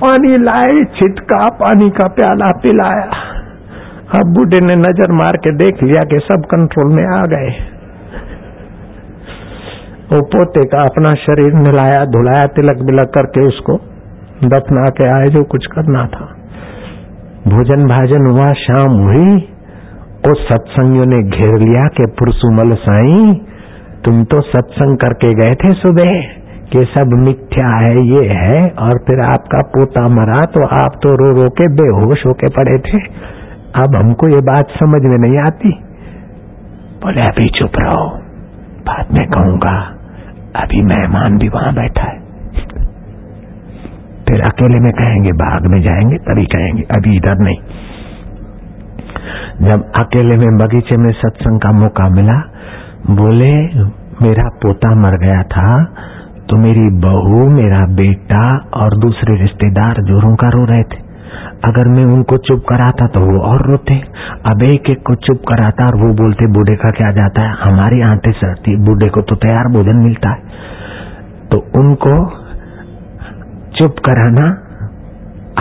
[SPEAKER 1] पानी लाए, छिटका, पानी का प्याला पिलाया। अब बूढ़े ने नज़र मार के देख लिया कि सब कंट्रोल में आ गए। वो पोते का अपना शरीर नहलाया, धुलाया तिलक बिलक करके उसको दफना के आए जो कुछ करना था। भोजन भाजन हुआ, शाम हुई। और सत्संगियों ने घेर लिया कि पुरसुमल साई, तुम तो सत्संग करके गए थे सुबह। कि सब मिथ्या है, ये है, और फिर आपका पोता मरा तो आप तो रो रो के बेहोश होके पड़े थे। अब हमको ये बात समझ में नहीं आती। बोले, अभी चुप रहो। बाद में कहूँगा, अभी मेहमान भी वहाँ बैठा है। फिर अकेले में कहेंगे बाग में जाएँगे, तभी कहेंगे, अभी इधर नहीं। जब अकेले में बगीचे में सत्संग का मौका मिला, बोले, मेरा पोता मर गया था तो मेरी बहू, मेरा बेटा और दूसरे रिश्तेदार जोरों का रो रहे थे। अगर मैं उनको चुप कराता तो वो और रोते। अब एक एक को चुप कराता और वो बोलते, बूढ़े का क्या जाता है? हमारी आंतें सड़ती, बूढ़े को तो तैयार भोजन मिलता है। तो उनको चुप कराना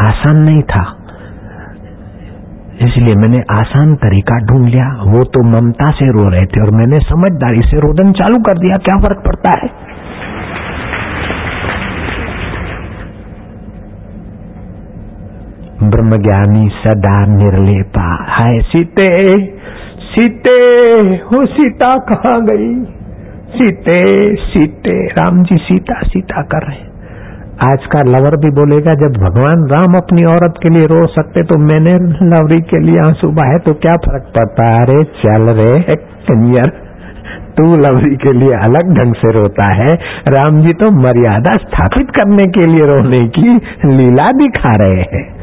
[SPEAKER 1] आसान नहीं था। इसलिए मैंने आसान तरीका ढूंढ लिया। वो तो ममता से रो रहे थे और मैंने समझदारी से रोदन चालू कर दिया। क्या फ़र्क पड़ता है? ब्रह्मज्ञानी सदा निर्लेपा। है सीते सीते, हो सीता कहा गई? सीते सीते, राम जी सीता सीता कर रहे आज का लवर भी बोलेगा, जब भगवान राम अपनी औरत के लिए रो सकते तो मैंने लवरी के लिए आँसू बहाए तो क्या फ़र्क पड़ता? है अरे, चल रे कन्यर, तू लवरी के लिए अलग ढंग से रोता है। राम जी तो मर्यादा स्थापित करने के लिए रोने की लीला दिखा रहे हैं।